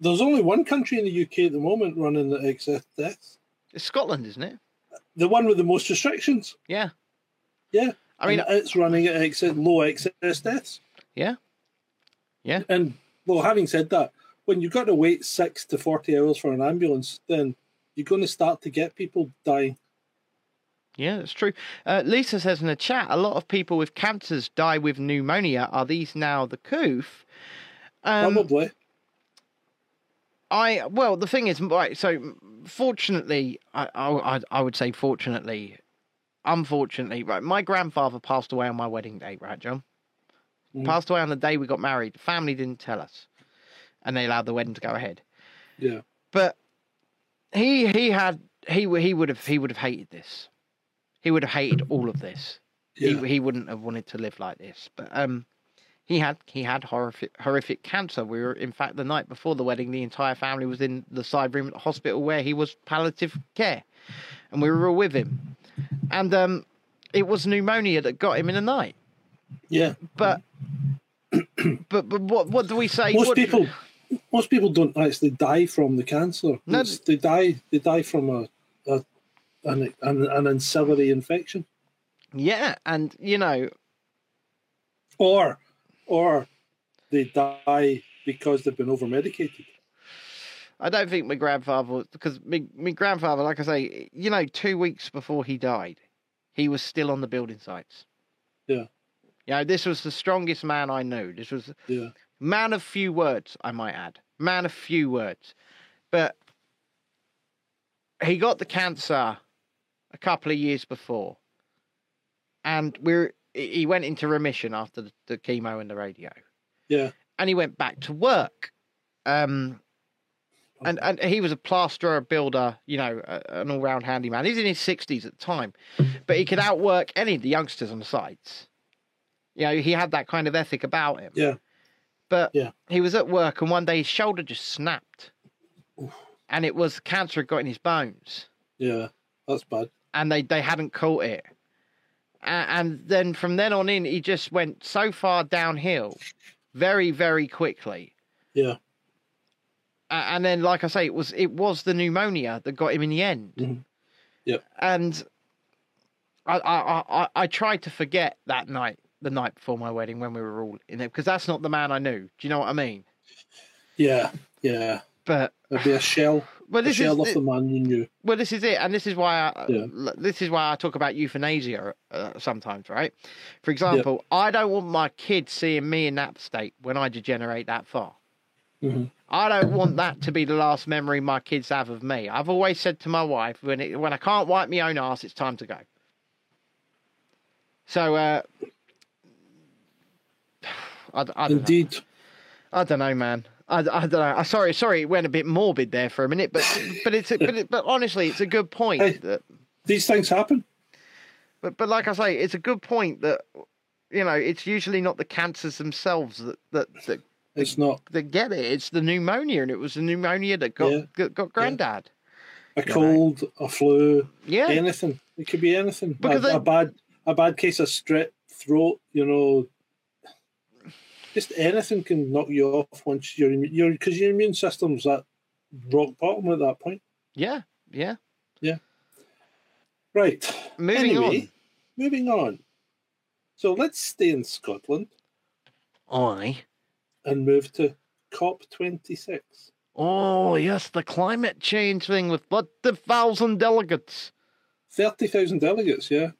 there's only one country in the UK at the moment running the excess deaths.
It's Scotland, isn't it?
The one with the most restrictions.
Yeah.
Yeah.
I mean,
And it's running at excess, low excess deaths.
yeah. Yeah.
And well, having said that, when you've got to wait six to forty hours for an ambulance, then you're going to start to get people dying.
Yeah, that's true. Uh, Lisa says in the chat, a lot of people with cancers die with pneumonia. Are these now the coof? Um,
Probably.
I well, the thing is, right. So, fortunately, I, I I would say fortunately, unfortunately, right. My grandfather passed away on my wedding day, right, John?
Mm.
Passed away on the day we got married. The family didn't tell us, and they allowed the wedding to go ahead.
Yeah.
but he he had he he would have he would have hated this. He would have hated all of this.
Yeah.
He he wouldn't have wanted to live like this. But um, he had he had horrific horrific cancer. We were in fact the night before the wedding, the entire family was in the side room at the hospital where he was palliative care, and we were all with him. And um, it was pneumonia that got him in the night.
yeah.
But but but what what do we say?
Most
What-
people, most people don't actually die from the cancer.
No,
It's- they die. They die from a, a an, an, an ancillary infection,
Yeah, and you know,
or or they die because they've been over medicated.
I don't think my grandfather because my, my grandfather, like I say, you know, two weeks before he died, he was still on the building sites.
Yeah.
You know, this was the strongest man I knew. This was
Yeah,
man of few words, I might add. Man of few words. But he got the cancer a couple of years before. And we're he went into remission after the, the chemo and the radio.
yeah,
And he went back to work. Um and, and he was a plasterer, builder, you know, an all-round handyman. He's in his sixties at the time, but he could outwork any of the youngsters on the sites. You know, he had that kind of ethic about him.
yeah.
But
Yeah.
he was at work, and one day his shoulder just snapped, and it was cancer had got in his bones,
Yeah, that's bad.
and they they hadn't caught it. And then from then on in, he just went so far downhill, very very quickly.
Yeah,
And then, like I say, it was it was the pneumonia that got him in the end.
Mhm. Yep.
And I, I I I I tried to forget that night, the night before my wedding, when we were all in there, because that's not the man I knew. Do you know what I mean?
yeah, yeah.
But
It'd be a shell,
well, this is
the man you knew.
well, this is it, and this is why I
Yeah.
this is why I talk about euthanasia uh, sometimes, right? For example, I don't want my kids seeing me in that state when I degenerate that far.
Mhm.
I don't want that to be the last memory my kids have of me. I've always said to my wife, when it, when I can't wipe my own ass, it's time to go. So, uh, I, I don't know.
Indeed.
I don't know, man. I, I don't know. I'm sorry, sorry, it went a bit morbid there for a minute, but but it's a, but it, but honestly, it's a good point.
Hey.
That,
These things happen.
but but like I say, it's a good point that you know it's usually not the cancers themselves that that that,
It's not
that get it. It's the pneumonia, and it was the pneumonia that got
Yeah.
got, got granddad.
a cold, a flu,
Yeah,
anything. It could be anything.
Because
a,
I-
a bad, a bad case of strep throat. You know, just anything can knock you off once you're your because your immune system's at rock bottom at that point.
yeah, yeah. Yeah.
Right.
Moving
anyway, moving on. So let's stay in Scotland
on. I.
and move to COP twenty six.
Oh yes, the climate change thing with thirty thousand delegates,
Thirty thousand delegates. Yeah.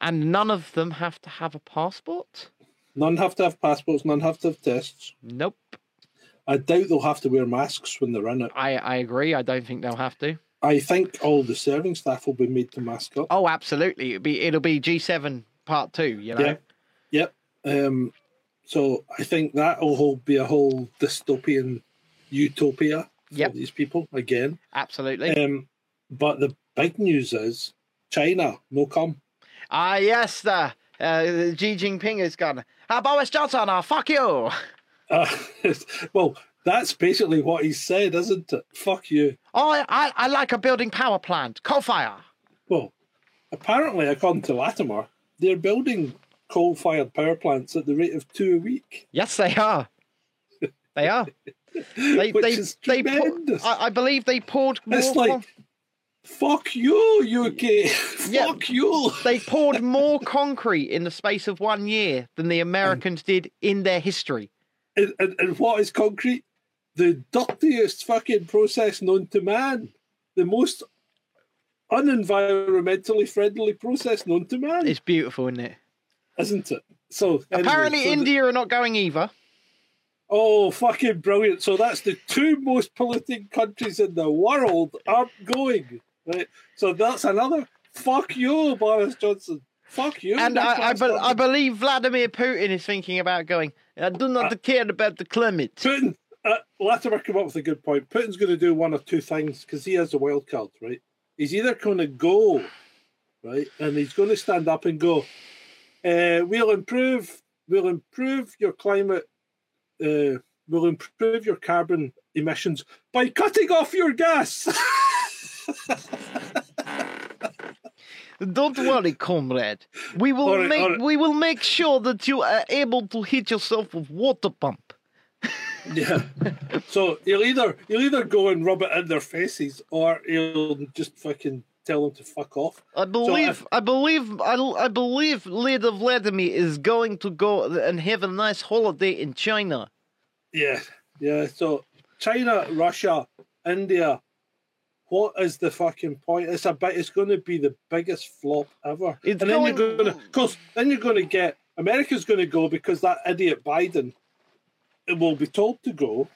and none of them have to have a passport.
None have to have passports. None have to have tests.
Nope.
I doubt they'll have to wear masks when they're in it.
I I agree. I don't think they'll have to.
I think all the serving staff will be made to mask up.
Oh, absolutely. It'll be it'll be G seven part two. You know.
Yeah. Yep. Um, so I think that will whole be a whole dystopian utopia for
Yep.
these people again.
Absolutely.
Um, but the big news is China no come.
ah, yes, the uh, Xi Jinping is gone. Ah, Boris Johnson, ah, fuck you.
Uh, well, that's basically what he said, isn't it? Fuck you.
Oh, I, I, I like a building power plant, coal fire.
Well, apparently, according to Latimer, they're building coal-fired power plants at the rate of two a week.
Yes, they are. They are. They,
Which
they,
is
they
tremendous.
I, I believe they poured more.
It's like, fuck you, UK.
Yeah.
fuck you.
they poured more concrete in the space of one year than the Americans did in their history.
And, and, and what is concrete? The dirtiest fucking process known to man. The most unenvironmentally friendly process known to man,
It's beautiful, isn't it?
isn't it? So anyway,
Apparently,
so the-
India are not going either.
oh, fucking brilliant! So that's the two most polluting countries in the world aren't going. Right. So that's another fuck you, Boris Johnson. Fuck you.
And I, I, be. I believe Vladimir Putin is thinking about going. I do not care about the climate.
Putin, uh, Latimer came up with a good point. Putin's going to do one of two things because he has a wild card, right? He's either going to go, right, and he's going to stand up and go, uh, "We'll improve, we'll improve your climate, uh, we'll improve your carbon emissions by cutting off your gas."
Don't worry, comrade. We will
right,
make
right.
we will make sure that you are able to hit yourself with water pump.
yeah. So he'll either he'll either go and rub it in their faces, or he'll just fucking tell them to fuck off.
I believe,
if-
I believe, I, I believe Leader Vladimir is going to go and have a nice holiday in China.
Yeah, yeah. So China, Russia, India. What is the fucking point? It's a bit. It's going to be the biggest flop ever.
It's
and then
going-
you're going to, of course, then you're going to get America's going to go because that idiot Biden will be told to go,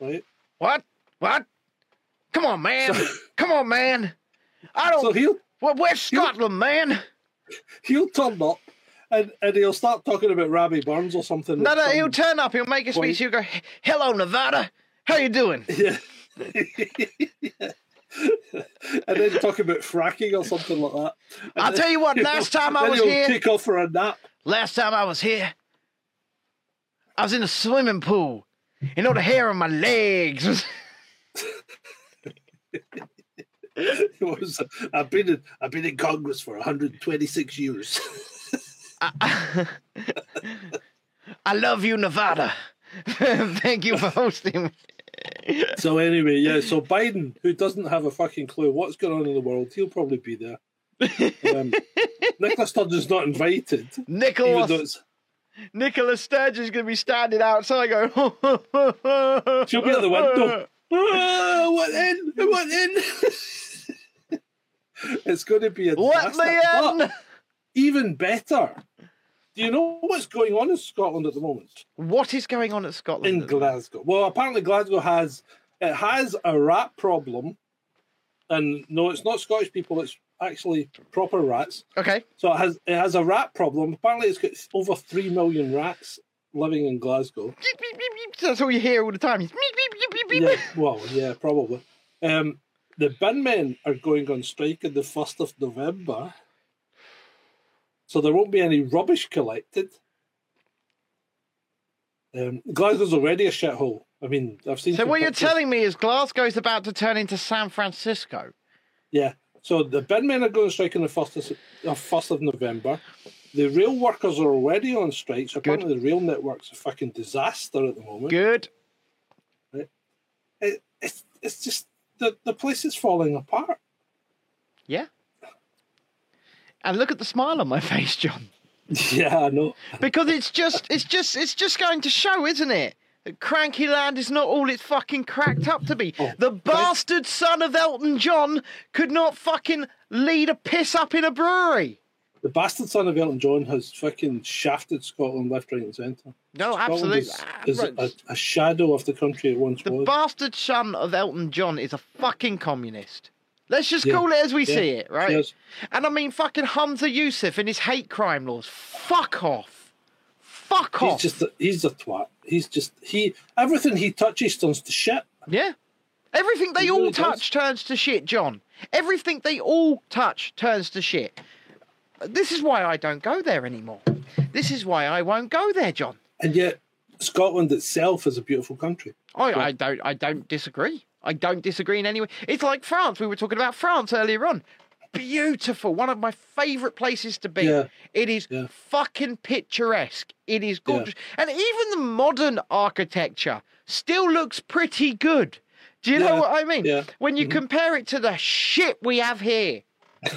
right?
What? What? Come on, man! Come on, man! I don't.
So he'll
Well, where's Scotland, man?
he'll turn up. And, and he'll start talking about Robbie Burns or something.
No, no,
some-
he'll turn up. He'll make a speech. He'll go, "Hello, Nevada. How you doing?"
Yeah. and then talk about fracking or something like that. And
I'll
then-
tell you what. Last time I was here,
take off for a nap.
last time I was here, I was in a swimming pool. You know, the hair on my legs was.
It was, I've been in I've been in Congress for 126 years.
I love you, Nevada. Thank you for hosting me.
So anyway, yeah. So Biden, who doesn't have a fucking clue what's going on in the world, he'll probably be there. Um, Nicola Sturgeon's not invited,
Nicholas, Nicholas Sturgeon's going to be standing outside going,
she'll be at the window. Ah, what in? What in? it's going to be a
Let
disaster.
me
But
in!
even better. Do you know what's going on in Scotland at the moment?
What is going on at Scotland?
in Glasgow. Well, apparently Glasgow has it has a rat problem, and no, it's not Scottish people. It's actually proper rats.
Okay.
So it has it has a rat problem. Apparently, it's got over three million rats living in Glasgow.
That's all you hear all the time.
Yeah, well, yeah, probably. Um, the bin men are going on strike on the first of November, so there won't be any rubbish collected. Um, Glasgow's already a shithole. I mean, I've seen.
So what you're telling me is Glasgow's about to turn into San Francisco.
Yeah. So the bin men are going on strike on the first of, uh, first of November. The rail workers are already on strike. So apparently the rail network's a fucking disaster at the moment.
Good.
It, it's it's just the the place is falling apart.
Yeah. And look at the smile on my face, John.
Yeah, I know.
Because it's just it's just it's just going to show, isn't it? That Krankie Land is not all it's fucking cracked up to be.
Oh,
the bastard son of Elton John could not fucking lead a piss up in a brewery.
The bastard son of Elton John has fucking shafted Scotland left, right, and centre.
No,
Scotland
absolutely.
is, is a, a shadow of the country it once
The
was.
The bastard son of Elton John is a fucking communist. Let's just
Yeah.
call it as we
Yeah.
see it, right?
Yes.
And I mean, fucking Humza Yousaf and his hate crime laws. Fuck off. Fuck off.
He's just a, he's a twat. He's just he everything he touches turns to shit.
Yeah. Everything they
He
all
really does.
touch turns to shit, John. Everything they all touch turns to shit. This is why I don't go there anymore. This is why I won't go there, John.
And yet Scotland itself is a beautiful country.
I, I don't I don't disagree. I don't disagree in any way. It's like France. We were talking about France earlier on. Beautiful. One of my favourite places to be.
Yeah.
It is
Yeah.
fucking picturesque. It is gorgeous. And even the modern architecture still looks pretty good. Do you know what I mean?
Yeah.
When you mm-hmm. compare it to the shit we have here.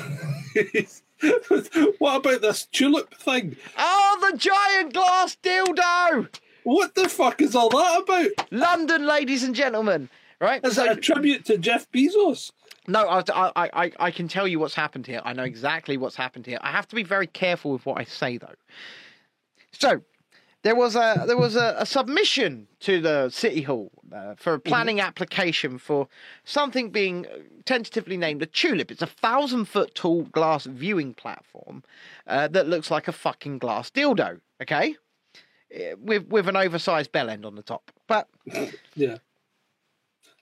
what about this tulip thing?
Oh, the giant glass dildo!
What the fuck is all that about?
London, ladies and gentlemen. Right?
Is
So-
a tribute to Jeff Bezos?
No, I, I, I, I can tell you what's happened here. I know exactly what's happened here. I have to be very careful with what I say, though. So, there was a there was a, a submission to the city hall uh, for a planning application for something being tentatively named a tulip. It's a thousand foot tall glass viewing platform uh, that looks like a fucking glass dildo. Okay, eh, with with an oversized bell end on the top. But
Yeah.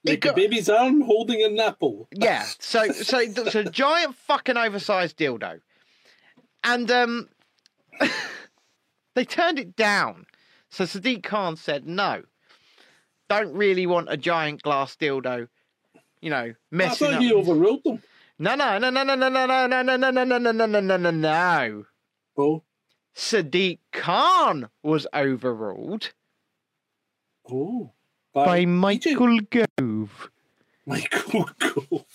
Like
got-
a baby's arm holding a nipple.
yeah, so so it's a giant fucking oversized dildo, and um, they turned it down. So Sadiq Khan said no. Don't really want a giant glass dildo, you know,
I thought
up.
you overruled them.
No, no, no, no, no, no, no, no, no, no, no, no, no, no, no, no, no, no, no.
Oh,
Sadiq Khan was overruled
oh.
By
PJ.
Michael Gove.
Michael Gove.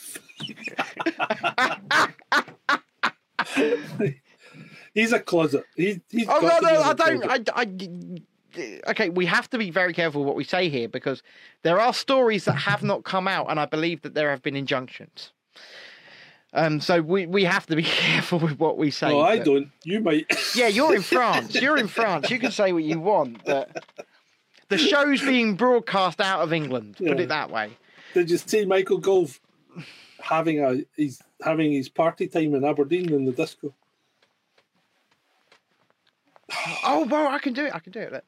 he's a closet. He, he's
Oh no, no, I don't. I, I, okay, we have to be very careful what we say here because there are stories that have not come out, and I believe that there have been injunctions. Um, so we, we have to be careful with what we say.
No, I
but-
don't. You might.
Yeah, you're in France. You're in France. You can say what you want, but the show's being broadcast out of England. Put it that way.
Did you see Michael Gove having a he's having his party time in Aberdeen in the disco?
Oh, well, I can do it. I can do it. Look.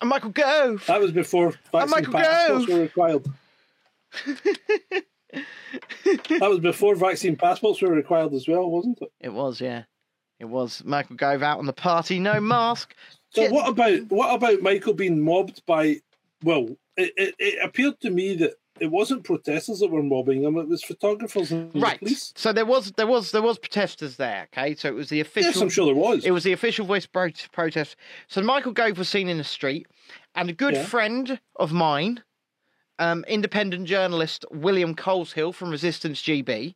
And Michael Gove.
That was before vaccine
Michael
passports
Gove.
were required. that was before vaccine passports were required as well, wasn't it?
It was, yeah. It was Michael Gove out on the party, no mask.
So what about what about Michael being mobbed by? Well, it, it, it appeared to me that it wasn't protesters that were mobbing him; it was photographers and the
Right.
police.
So there was there was there was protesters there, okay? So it was the official
Yes, I'm sure there was.
It was the official voice protest. So Michael Gove was seen in the street, and a good
Yeah.
friend of mine, um, independent journalist William Coleshill from Resistance GB,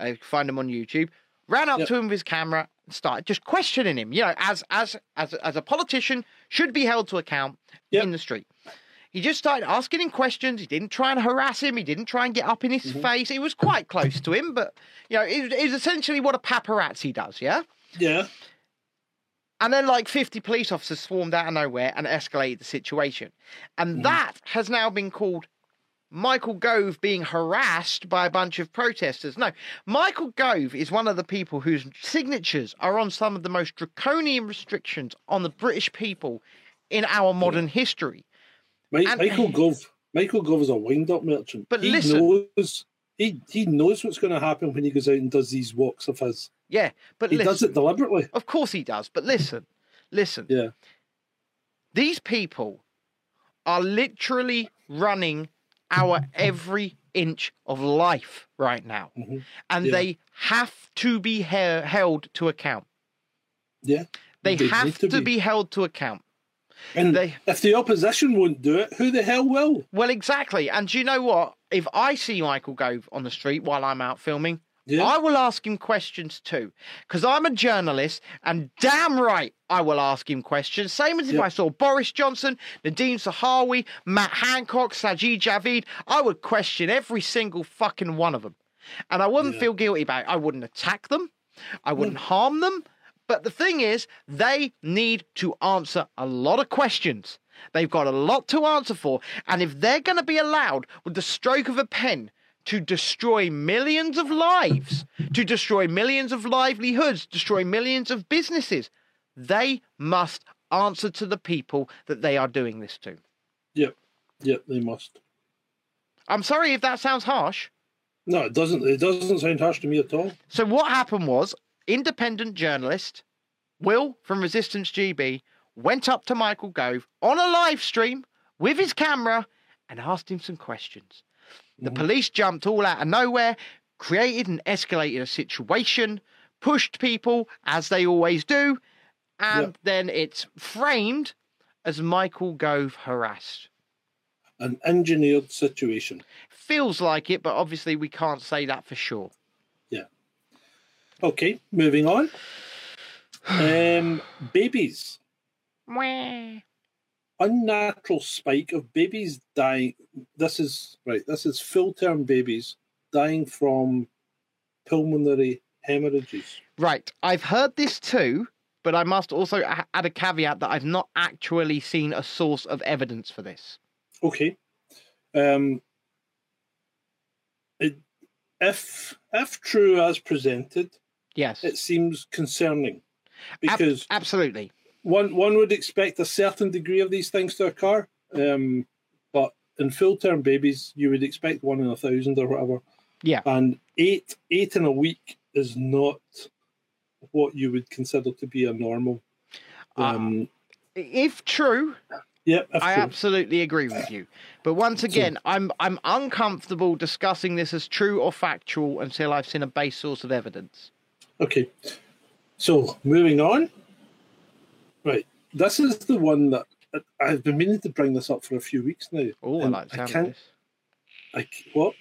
uh, you can find him on YouTube, ran up
Yep.
to him with his camera and started just questioning him. You know, as as as as a politician should be held to account
Yep.
in the street. He just started asking him questions. He didn't try and harass him. He didn't try and get up in his
Mm-hmm.
face. He was quite close to him, but you know, it, it was essentially what a paparazzi does. Yeah.
yeah,
And then, like 50 police officers swarmed out of nowhere and escalated the situation. And
Mm-hmm.
that has now been called Michael Gove being harassed by a bunch of protesters. No, Michael Gove is one of the people whose signatures are on some of the most draconian restrictions on the British people in our modern history. And-
Michael Gove. Michael Gove is a wind-up merchant.
But
he
listen-
knows he he knows what's going to happen when he goes out and does these walks of his.
Yeah, but
He
listen,
does it deliberately.
of course he does. But listen, listen.
Yeah,
These people are literally running our every inch of life right now.
Mhm.
And
Yeah.
they have to be he- held to account.
yeah.
They,
They
have to,
to
be.
be.
held to account.
And
They-
if the opposition won't do it, who the hell will?
Well, exactly. And do you know what? If I see Michael Gove on the street while I'm out filming,
Yeah.
I will ask him questions too. Because I'm a journalist, and damn right I will ask him questions. Same as if. I saw Boris Johnson, Nadhim Zahawi, Matt Hancock, Sajid Javid. I would question every single fucking one of them. And I wouldn't
Yeah.
feel guilty about it. I wouldn't attack them, I wouldn't mm. harm them. But the thing is, they need to answer a lot of questions. They've got a lot to answer for. And if they're going to be allowed, with the stroke of a pen, to destroy millions of lives, to destroy millions of livelihoods, destroy millions of businesses, they must answer to the people that they are doing this to.
Yep, yep, they must.
I'm sorry if that sounds harsh.
No, it doesn't. It doesn't sound harsh to me at all.
So what happened was, independent journalist Will from Resistance GB went up to Michael Gove on a live stream with his camera and asked him some questions. The
Mhm.
police jumped all out of nowhere, created and escalated a situation, pushed people as they always do, and
Yep.
then it's framed as Michael Gove harassed.
An engineered situation.
Feels like it, but obviously we can't say that for sure. Yeah.
Okay, moving on. Um, babies.
Mwah.
Unnatural spike of babies dying. This is right. This is full term babies dying from pulmonary hemorrhages.
Right, I've heard this too, but I must also add a caveat that I've not actually seen a source of evidence for this.
Okay. Um, it, if if true as presented,
Yes,
it seems concerning
Ab-
because
absolutely.
One one would expect a certain degree of these things to occur, um, but in full term babies, you would expect one in a thousand or whatever.
Yeah.
and eight eight in a week is not what you would consider to be a normal.
Uh,
Um,
If true,
yeah,
I
true.
absolutely agree with you. But once again, I'm I'm uncomfortable discussing this as true or factual until I've seen a base source of evidence.
Okay. So moving on. This is the one that I've been meaning to bring this up for a few weeks now.
Oh, I like the sound of
can't.
this.
I what?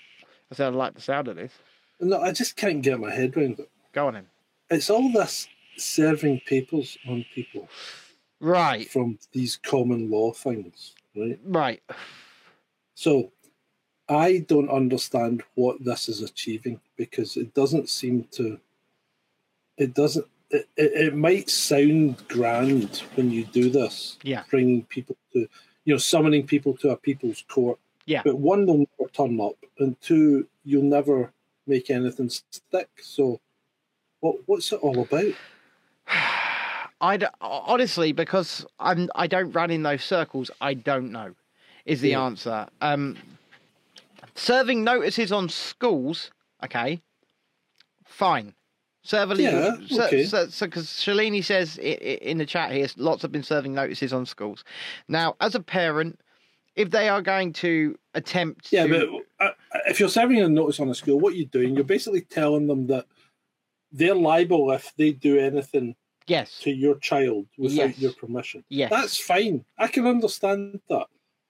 I said I like the sound of this.
No, I just can't get my head around it.
Go on in.
It's all this serving papers on people
Right,
from these common law things, right?
right.
So I don't understand what this is achieving because it doesn't seem to. It doesn't. It, it, it might sound grand when you do this,
Yeah,
bringing people to, you know, summoning people to a people's court.
Yeah.
But one, they'll never turn up, and two, you'll never make anything stick. So, what what's it all about?
I honestly because I'm I don't run in those circles. I don't know. Is the
Yeah.
answer? Um, serving notices on schools. Okay, fine. Serve a legal.
Yeah,
so,
okay.
so, so, because Shalini says in the chat here, lots have been serving notices on schools. Now, as a parent, if they are going to attempt
Yeah,
to,
but uh, if you're serving a notice on a school, what you're doing, you're basically telling them that they're liable if they do anything
yes,
to your child without
Yes.
your permission.
yes,
That's fine. I can understand that.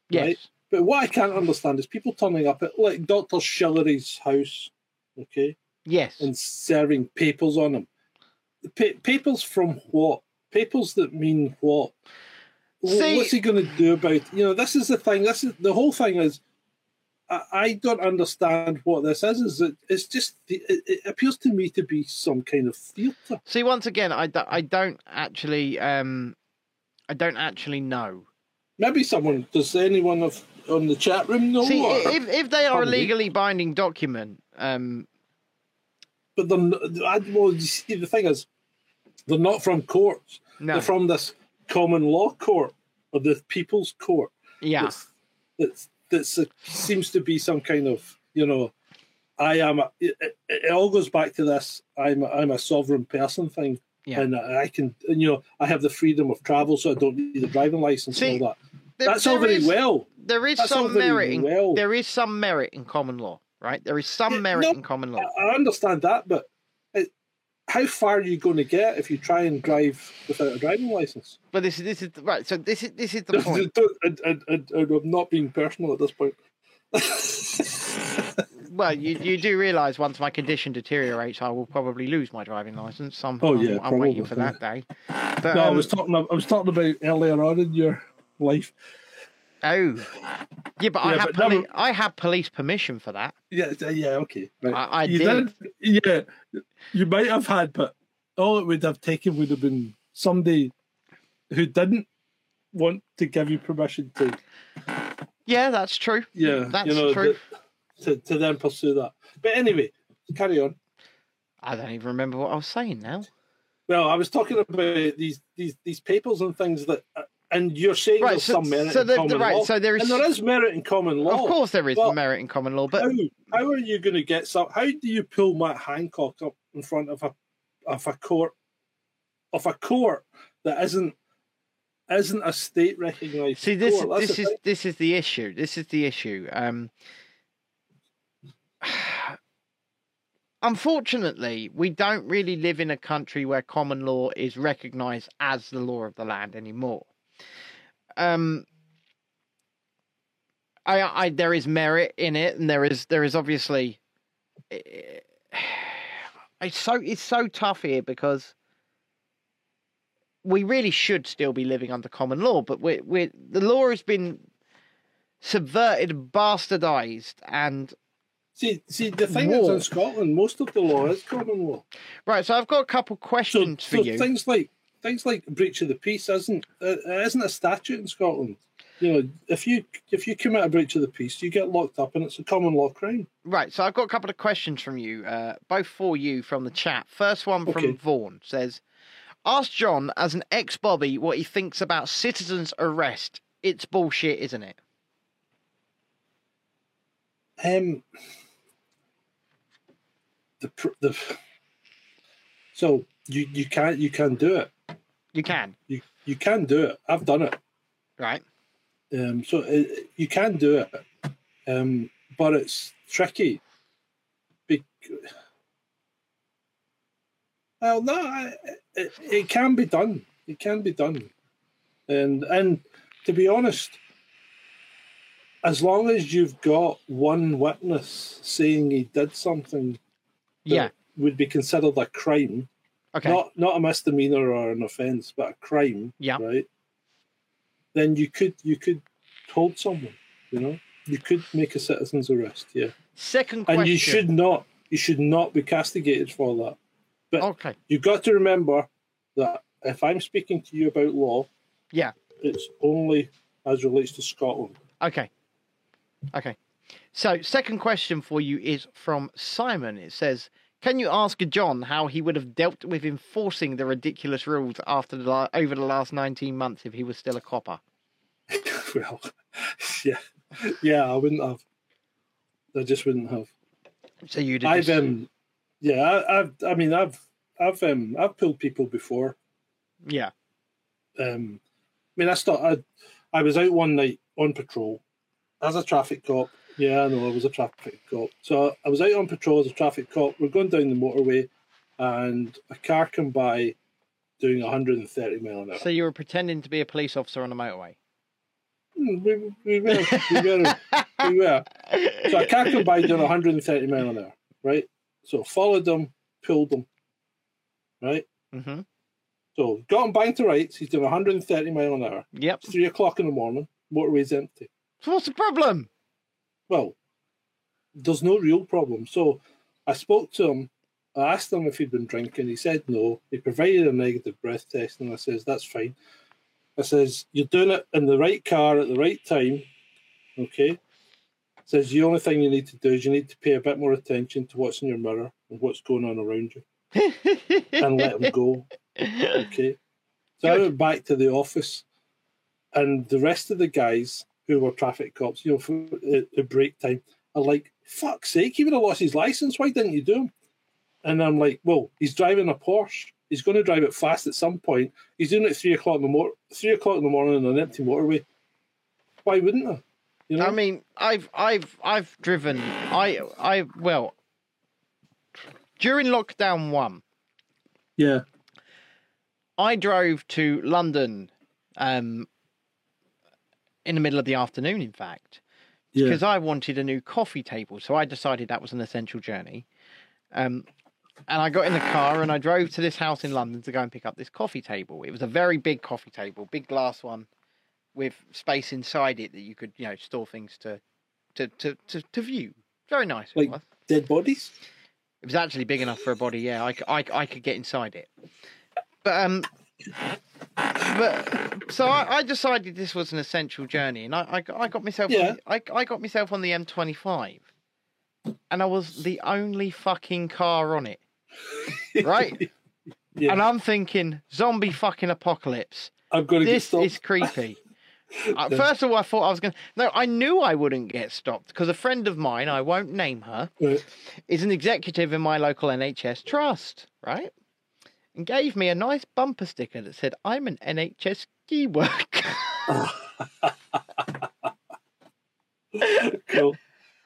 yes,
right. But what I can't understand is people turning up at like Dr. Shillery's house, okay,
yes.
and serving papers on them. Pa- papers from what? Papers that mean what?
See-
What's he going to do about? You know, this is the thing. This is the whole thing. Is I, I don't understand what this is. Is it? It's just the, it, it appears to me to be some kind of theatre.
See, once again, I, do, I don't actually, um, I don't actually know.
Maybe someone does anyone of on the chat room know?
See, if if they are a legally binding document, um,
but they're not, I, well, you see, the thing is, they're not from courts.
no,
They're from this common law court or the people's court.
yeah,
That's that's that's uh, seems to be some kind of you know, I am. A, it, it, it all goes back to this. I'm a, I'm a sovereign person thing,
Yeah.
and I can and, you know I have the freedom of travel, so I don't need a driving license
See,
and all that.
There-
That's all very
is-
well.
There is
That's
some merit. In,
well.
There is some merit in common law, right? There is some
Yeah,
merit
no,
in common law.
I, I understand that, but it, how far are you going to get if you try and drive without a driving license?
But this is this is right. So this is this is the point.
I'm not being personal at this point.
Well, you you do realise once my condition deteriorates, I will probably lose my driving license. I'm,
Oh,
I'm-
yeah,
I'm, waiting for that day. But,
no, I
um,
was talking. I was talking about earlier on in your life.
Oh, yeah, but I
Yeah,
have
but
poli-
never-
I have police permission for that.
Yeah, uh, yeah, okay. Right.
I, I
you
did.
Yeah, you might have had, but all it would have taken would have been somebody who didn't want to give you permission to.
Yeah, that's true.
Yeah,
That's
you know,
true.
to to then pursue that. But anyway, carry on.
I don't even remember what I was saying now.
Well, I was talking about these these these papers and things that, uh, and you're saying
Right,
there's
so-
some merit
so
in
the-
common
right,
law,
so there is-
and there is merit in common law.
Of course, there is merit in common law, but
how, how are you going to get some? How do you pull Matt Hancock up in front of a of a court of a court that isn't isn't a state recognized?
See, this
court?
This is this is the issue. This is the issue. Um, unfortunately, we don't really live in a country where common law is recognised as the law of the land anymore. Um, I, I, there is merit in it, and there is there is obviously. It's so it's so tough here because we really should still be living under common law, but we we the law has been subverted, bastardized, and
see see the thing is in Scotland, most of the law is common law.
right. So I've got a couple
So,
questions for
so
you.
things like things like breach of the peace isn't uh, isn't a statute in Scotland. You know, if you if you commit a breach of the peace, you get locked up, and it's a common law crime.
Right, so I've got a couple of questions from you, uh, both for you from the chat. First one from
Okay.
Vaughan says, "Ask John as an ex-Bobby what he thinks about citizens' arrest. It's bullshit, isn't it?"
Um, the the so you you can't you can do it.
You can,
You you can do it. I've done it.
right?
Um, so it, you can do it, um, but it's tricky. Bec- well, no, I- it, it can be done. It can be done, and and to be honest, as long as you've got one witness saying he did something that
Yeah.
would be considered a crime,
Okay.
not not a misdemeanor or an offence, but a crime,
Yeah.
right? Then you could you could hold someone, you know, you could make a citizen's arrest, yeah,
Second question.
and you should not you should not be castigated for that. But
Okay.
you've got to remember that if I'm speaking to you about law,
Yeah.
it's only as relates to Scotland.
Okay. Okay. So, second question for you is from Simon. It says, "Can you ask John how he would have dealt with enforcing the ridiculous rules after the la- over the last 19 months if he was still a copper?"
well, yeah, yeah, I wouldn't have. I just wouldn't have.
So you'd
I've
just-
um, yeah, I, I've, I mean, I've, I've, um, I've pulled people before.
yeah.
Um, I mean, I started. I was out one night on patrol as a traffic cop. Yeah, I know I was a traffic cop. So I was out on patrol as a traffic cop. We're going down the motorway, and a car come by doing 130 mile an hour.
So you were pretending to be a police officer on the motorway.
Hmm, we, we were, we were, we were. So a car come by doing 130 mile an hour, right? So followed them, pulled them, right?
hmm
So got him bang to rights. He's doing 130 mile an hour.
Yep.
It's three o'clock in the morning. Motorway's empty.
So what's the problem?
Well, there's no real problem. So I spoke to him. I asked him if he'd been drinking. He said no. He provided a negative breath test, and I says that's fine. I says you're doing it in the right car at the right time. Okay. Says the only thing you need to do is you need to pay a bit more attention to what's in your mirror and what's going on around you, and let him go. Okay. So I went back to the office, and the rest of the guys who were traffic cops, you know, for the, the break time, are like, "Fuck's sake, he would have lost his license. Why didn't you do him?" And I'm like, "Well, he's driving a Porsche. He's going to drive it fast at some point. He's doing it at three o'clock in the mor- three o'clock in the morning on an empty motorway. Why wouldn't I? You know,
I mean, I've I've I've driven. I I well during lockdown one,
yeah,
I drove to London um, in the middle of the afternoon. In fact,
yeah,
because I wanted a new coffee table, so I decided that was an essential journey. Um, and I got in the car and I drove to this house in London to go and pick up this coffee table. It was a very big coffee table, big glass one, with space inside it that you could, you know, store things to, to, to, to, to view. Very nice.
Like-
was.
dead bodies.
It was actually big enough for a body. Yeah, I, I, I could get inside it. But um, but so I, I decided this was an essential journey, and I I, got- I got myself
Yeah.
I I got myself on the M25, and I was the only fucking car on it, right?
Yeah,
And I'm thinking zombie fucking apocalypse.
I'm going to
This is creepy. Uh, First of all, I thought I was going. to No, I knew I wouldn't get stopped because a friend of mine, I won't name her,
Right.
is an executive in my local NHS trust, right? And gave me a nice bumper sticker that said, I'm an NHS key worker.
Cool.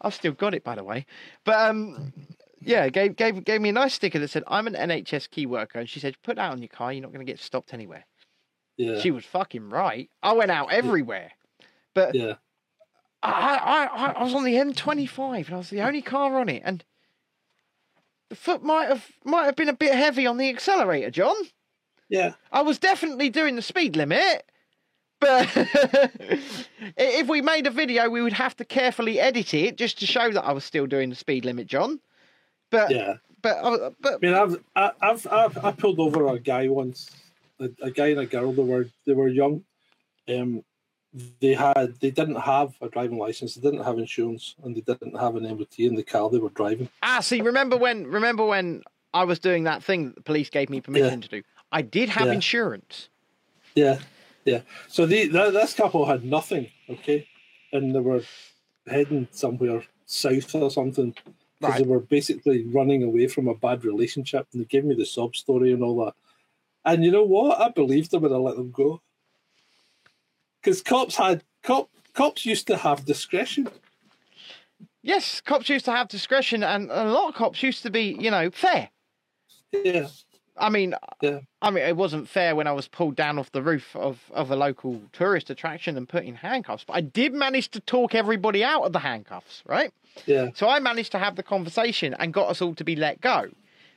I've still got it, by the way. But um, yeah, gave gave gave me a nice sticker that said, "I'm an NHS key worker," and she said, "Put that on your car. You're not going to get stopped anywhere."
Yeah,
She was fucking right. I went out everywhere, but
yeah.
I, I I I was on the M25 and I was the only car on it, and the foot might have might have been a bit heavy on the accelerator, John.
Yeah,
I was definitely doing the speed limit, but if we made a video, we would have to carefully edit it just to show that I was still doing the speed limit, John. But
yeah.
but uh, but
I mean, I've I've I've I pulled over a guy once a, a guy and a girl. They were they were young. Um, they had they didn't have a driving license. They didn't have insurance, and they didn't have an MOT in the car they were driving.
Ah, see, remember when? Remember when I was doing that thing that the police gave me permission to do? I did have
Yeah.
insurance.
Yeah, yeah. So the th- this couple had nothing, okay, and they were heading somewhere south or something because they were basically running away from a bad relationship, and they gave me the sob story and all that. And you know what? I believed them and I let them go because cops had cop cops used to have discretion.
Yes, cops used to have discretion, and a lot of cops used to be, you know, fair.
Yeah,
I mean,
yeah,
I mean, it wasn't fair when I was pulled down off the roof of, of a local tourist attraction and put in handcuffs, but I did manage to talk everybody out of the handcuffs, right?
yeah,
So I managed to have the conversation and got us all to be let go,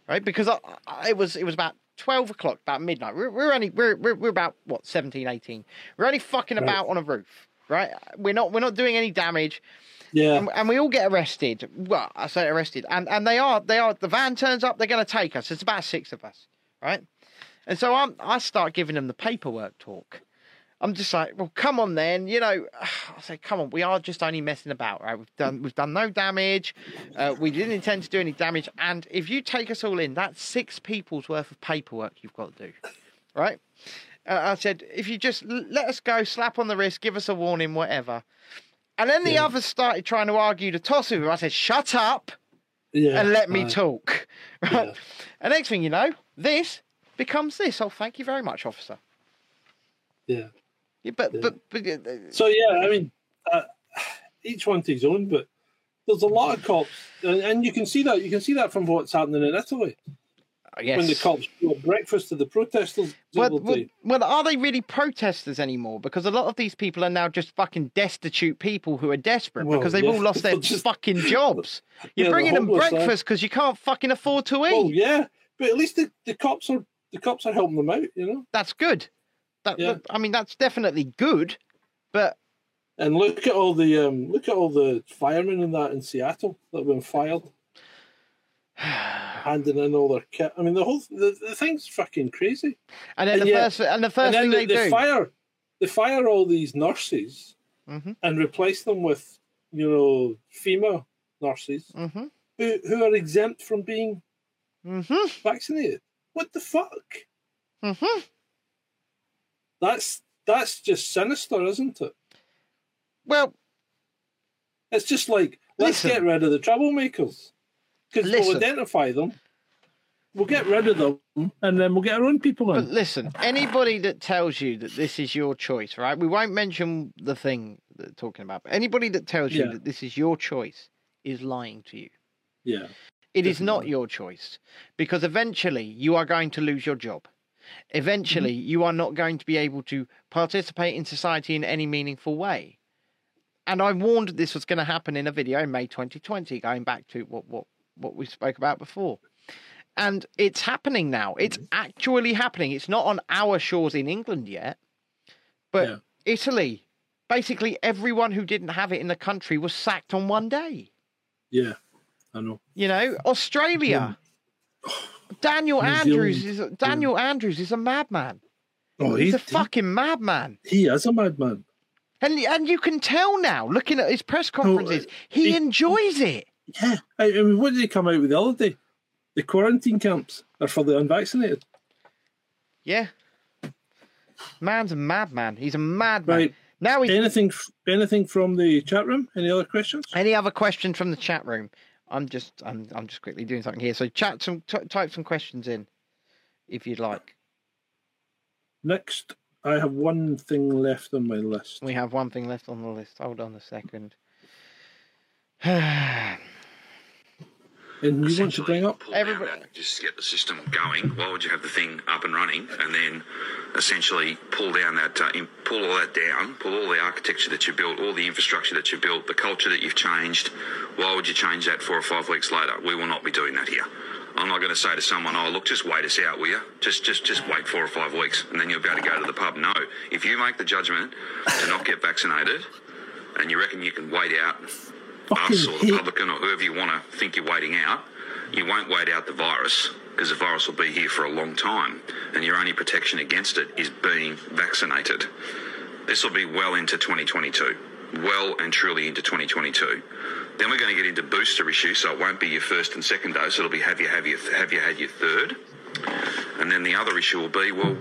right? Because I, I, it was it was about twelve o'clock, about midnight. We're, we're only we're, we're we're about what 17, 18. We're only fucking
Right.
about on a roof, right? We're not we're not doing any damage,
yeah,
and, and we all get arrested. Well, I say arrested, and and they are they are the van turns up. They're going to take us. It's about six of us, right? And so I'm I start giving them the paperwork talk. I'm just like, well, come on then, you know. I say, come on, we are just only messing about, right? We've done we've done no damage. Uh, we didn't intend to do any damage, and if you take us all in, that's six people's worth of paperwork you've got to do, right? Uh, I said, if you just l- let us go, slap on the wrist, give us a warning, whatever. And then the
Yeah.
others started trying to argue to toss with him. I said, shut up
yeah.
and let me
aye,
talk. Right?
Yeah.
And next thing you know, this becomes this. Oh, thank you very much, officer.
Yeah.
Yeah, but,
Yeah.
but, but, uh,
So yeah, I mean, uh, each one to his own, but there's a lot of cops, and, and you can see that you can see that from what's happening in Italy
yes.
when the cops brought breakfast to the protesters.
Well, well, well, are they really protesters anymore? Because a lot of these people are now just fucking destitute people who are desperate
Well,
because they've
yeah,
all lost their
just-
fucking jobs. You're
they're
bringing them breakfast because you can't fucking afford to eat.
oh yeah, but at least the, the cops are the cops are helping them out, you know.
That's good. That,
Yeah.
I mean, that's definitely good. But
And look at all the um, look at all the firemen in that in Seattle that have been fired, handing in all their kit. I mean, the whole the, the thing's fucking crazy.
and then
And
the
yet-
first and the first
and
thing
they,
they, do.
fire they fire all these nurses
Mhm.
and replace them with you know female nurses
hmm
who, who are exempt from being
hmm
vaccinated. What the fuck? That's that's just sinister, isn't it?
Well,
It's just like let's
Listen.
get rid of the troublemakers because we'll identify them. We'll get rid of them, and then we'll get our own people in.
But listen, anybody that tells you that this is your choice, right? We won't mention the thing that they're talking about, but anybody that tells you that this is your choice is lying to you.
Yeah,
It is not your choice because eventually you are going to lose your job. Eventually,
Mm-hmm.
you are not going to be able to participate in society in any meaningful way. And I warned this was going to happen in a video in May 2020, going back to what, what, what we spoke about before. And it's happening now. It's
Mm-hmm.
actually happening. It's not on our shores in England yet, but
Yeah.
Italy, basically everyone who didn't have it in the country was sacked on one day.
yeah, I know.
You know, Australia. Daniel
New
Andrews
Zealand.
is Daniel Andrews is a madman.
Oh,
He's a
he,
fucking madman.
he is a madman.
And and you can tell now, looking at his press conferences, uh, he,
he-
enjoys it.
Yeah, I, I mean, what did he come out with the other day? The quarantine camps are for the unvaccinated.
Yeah. Man's a madman. He's a madman.
Right.
Now he
Anything, anything from the chat room? Any other questions?
Any other questions from the chat room? I'm just I'm I'm just quickly doing something here. So chat some t- type some questions in, if you'd like.
Next, I have one thing left on my list.
We have one thing left on the list. Hold on a second.
And you want to bring up?
Everybody-
that, just get the system going. Why would you have the thing up and running and then essentially pull down that, uh, pull all that down, pull all the architecture that you built, all the infrastructure that you built, the culture that you've changed? Why would you change that four or five weeks later? We will not be doing that here. I'm not going to say to someone, "Oh, look, just wait us out, will you? Just, just, just wait four or five weeks, and then you'll be able to go to the pub." No, if you make the judgment to not get vaccinated, and you reckon you can wait out us or the publican or whoever you want to think you're waiting out, you won't wait out the virus because the virus will be here for a long time, and your only protection against it is being vaccinated. This will be well into 2022, well and truly into 2022. Then we're going to get into booster issues, so it won't be your first and second dose. It'll be have you have you have you had your third, and then the other issue will be well,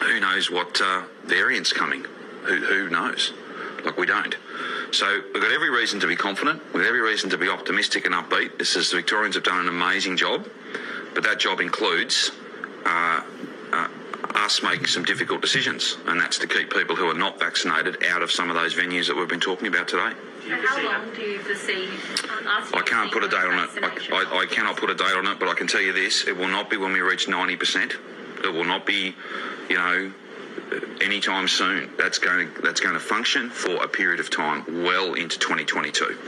who knows what uh, variant's coming? Who who knows? Like we don't. So we've got every reason to be confident. We've every reason to be optimistic and upbeat. This is the Victorians have done an amazing job, but that job includes uh, uh, us making some difficult decisions, and that's to keep people who are not vaccinated out of some of those venues that we've been talking about today.
How long do you foresee us?
I can't put a date on it. I, I, I cannot put a date on it, but I can tell you this: it will not be when we reach ninety percent. It will not be, you know, anytime soon. That's going to that's going to function for a period of time, well into 2022.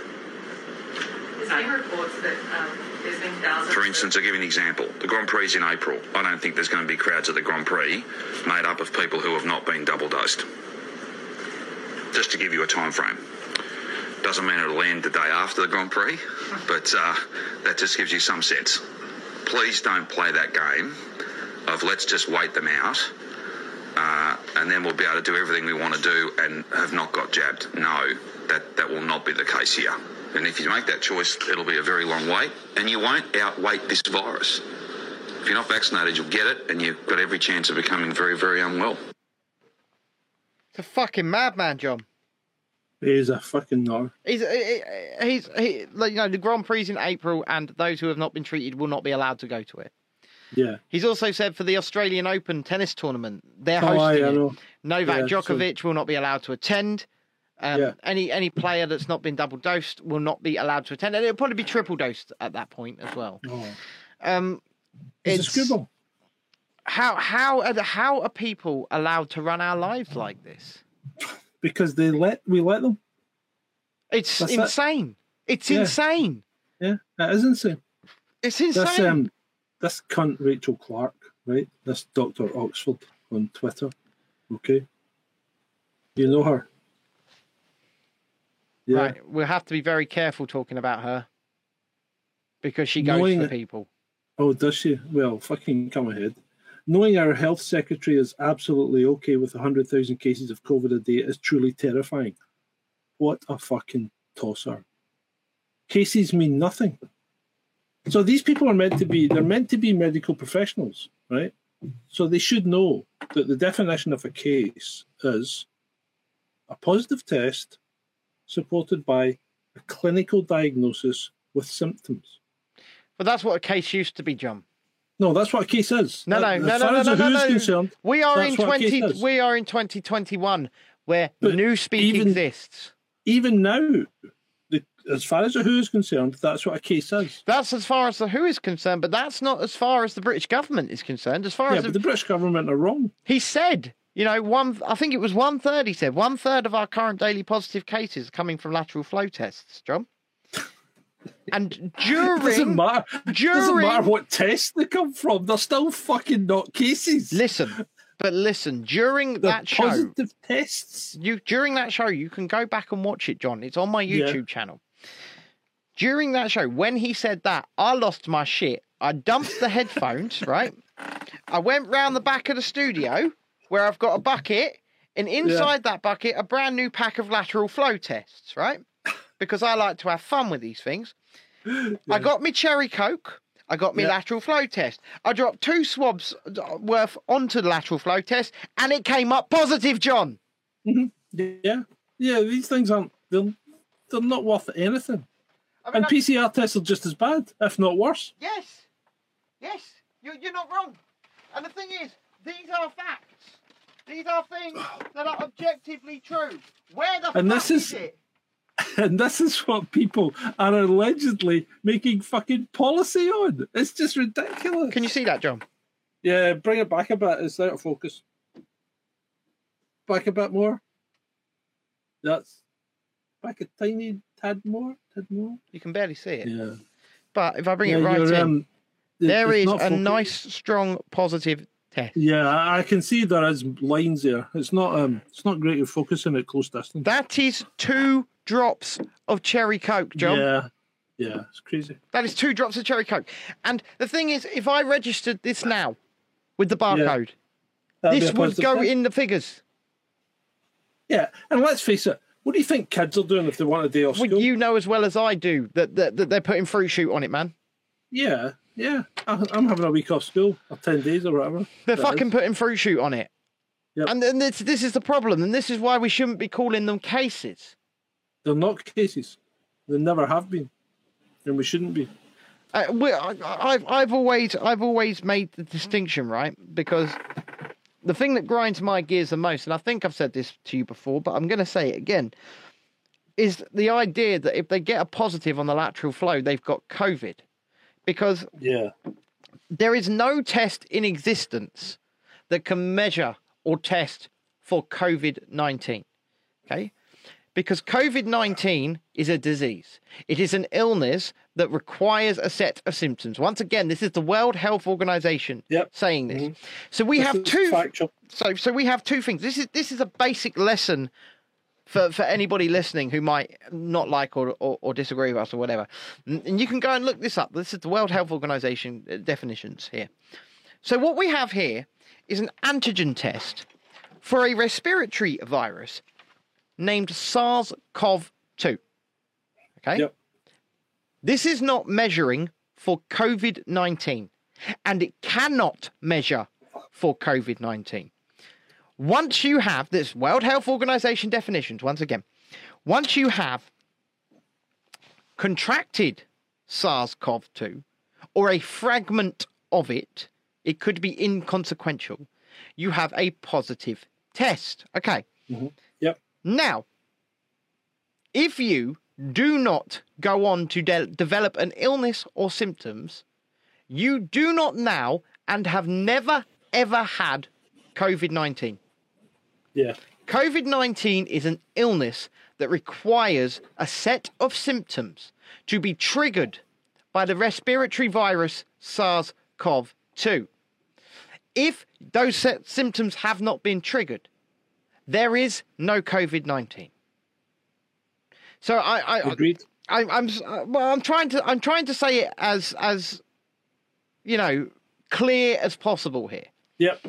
There's been reports that um, there's been thousands.
For instance, I'll give you an example. The Grand Prix is in April. I don't think there's going to be crowds at the Grand Prix made up of people who have not been double dosed. Just to give you a time frame. Doesn't mean it'll end the day after the Grand Prix, but uh, that just gives you some sense. Please don't play that game of let's just wait them out uh, and then we'll be able to do everything we want to do and have not got jabbed. No, that, that will not be the case here. And if you make that choice, it'll be a very long wait, and you won't outwait this virus. If you're not vaccinated, you'll get it, and you've got every chance of becoming very, very unwell.
It's a fucking madman, John.
He's a fucking no.
He's he- he's he, like, you know the Grand Prix is in April, and those who have not been treated will not be allowed to go to it.
Yeah.
He's also said for the Australian Open tennis tournament, they're
Oh,
hosting it. Novak
Yeah, so-
Djokovic will not be allowed to attend. Um,
Yeah.
Any any player that's not been double dosed will not be allowed to attend, and it'll probably be triple dosed at that point as well.
Oh.
Um,
It's,
it's
a
how how are the, how are people allowed to run our lives like this?
Because they let we let them.
It's
That's it.
insane. It's
Yeah.
insane.
Yeah, that is insane.
It's
This
insane.
um, this cunt Rachel Clarke, right? This Doctor Oxford on Twitter. Okay, you know her. Yeah,
Right, we'll have to be very careful talking about her because she goes
Knowing
for people.
Oh, does she? Well, fucking come ahead. Knowing our health secretary is absolutely okay with 100,000 cases of COVID a day is truly terrifying. What a fucking tosser. Cases mean nothing. So these people are meant to be, they're meant to be medical professionals, right? So they should know that the definition of a case is a positive test supported by a clinical diagnosis with symptoms.
But that's what a case used to be, John.
No, that's what a case is.
No, no, no,
as
no,
far
no,
as
no, no. We are in
what a case
twenty. We are in twenty twenty one, where
But
new speak
even-
exists.
even now, as far as the Who is concerned, that's what a case is.
That's as far as the WHO is concerned, but that's not as far as the British government is concerned. As far
Yeah,
as
but
the,
the British government are wrong.
he said, you know, one. I think it was one third. He said one third of our current daily positive cases are coming from lateral flow tests, John. And
It doesn't matter. It doesn't matter what test they come from. They're still fucking not cases.
listen, but listen, during
They're
that show,
positive tests.
you during that show you can go back and watch it john it's on my
Yeah.
youtube channel during that show when he said that i lost my shit i dumped the headphones right i went round the back of the studio where i've got a bucket and inside that bucket a brand new pack of lateral flow tests right because i like to have fun with these things i got me cherry coke I got me
Yeah.
lateral flow test. I dropped two swabs worth onto the lateral flow test, and it came up positive, John.
Yeah. Yeah, these things aren't, they're, they're not worth anything.
I mean,
And
I-
PCR tests are just as bad, if not worse.
Yes, yes, you're, you're not wrong. And the thing is, these are facts. These are things that are objectively true. Where the
And
fuck
this is-
it?
And this is what people are allegedly making fucking policy on. It's just ridiculous.
Can you see that, John?
Yeah, bring it back a bit. It's out of focus. Back a bit more. That's back a tiny tad more. Tad more.
You can barely see it.
Yeah.
But if I bring
yeah,
it right
you're,
in,
um, it-
there
it's
is
not
a
focus-
nice, strong, positive test.
Yeah, I I can see there is lines there. It's not um, it's not great at focusing at close distance.
That is two drops of cherry coke, John.
Yeah, Yeah, it's crazy.
That is two drops of cherry coke. And the thing is, if I registered this now with the barcode,
That'd
this would go
thing.
in the figures.
Yeah, and let's face it. What do you think kids are doing if they want a day off
Well,
school?
you know as well as I do that, that, that they're putting fruit shoot on it, man.
Yeah, yeah. I- I'm having a week off school, or ten days or whatever.
They're
that
fucking
is.
putting fruit shoot on it.
Yep.
And, and this, this is the problem, and this is why we shouldn't be calling them cases.
They're not cases. They never have been, and we shouldn't be.
Uh, we, I, I've, I've always, I've always made the distinction, right? Because the thing that grinds my gears the most, and I think I've said this to you before, but I'm going to say it again, is the idea that if they get a positive on the lateral flow, they've got COVID, because
Yeah,
there is no test in existence that can measure or test for COVID 19. Okay? Because COVID 19 is a disease, it is an illness that requires a set of symptoms. Once again, this is the World Health Organization
Yep.
saying this. So we
This
have two.
factual.
So, so we have two things. This is this is a basic lesson for, for anybody listening who might not like or, or, or disagree with us or whatever. And and you can go and look this up. This is the World Health Organization uh, definitions here. So what we have here is an antigen test for a respiratory virus named SARS-CoV-2. Okay.
Yep.
This is not measuring for COVID 19, and it cannot measure for COVID 19. Once you have this World Health Organization definitions, once again, once you have contracted SARS CoV 2 or a fragment of it, it could be inconsequential. You have a positive test. Okay. Mm-hmm.
Yep.
Now, if you do not go on to de- develop an illness or symptoms, you do not now and have never ever had COVID 19.
Yeah,
COVID 19 is an illness that requires a set of symptoms to be triggered by the respiratory virus SARS CoV 2. If those set symptoms have not been triggered, there is no COVID 19. So I, I,
agreed.
I, I'm uh, well. I'm trying to. I'm trying to say it as as you know clear as possible here.
Yep.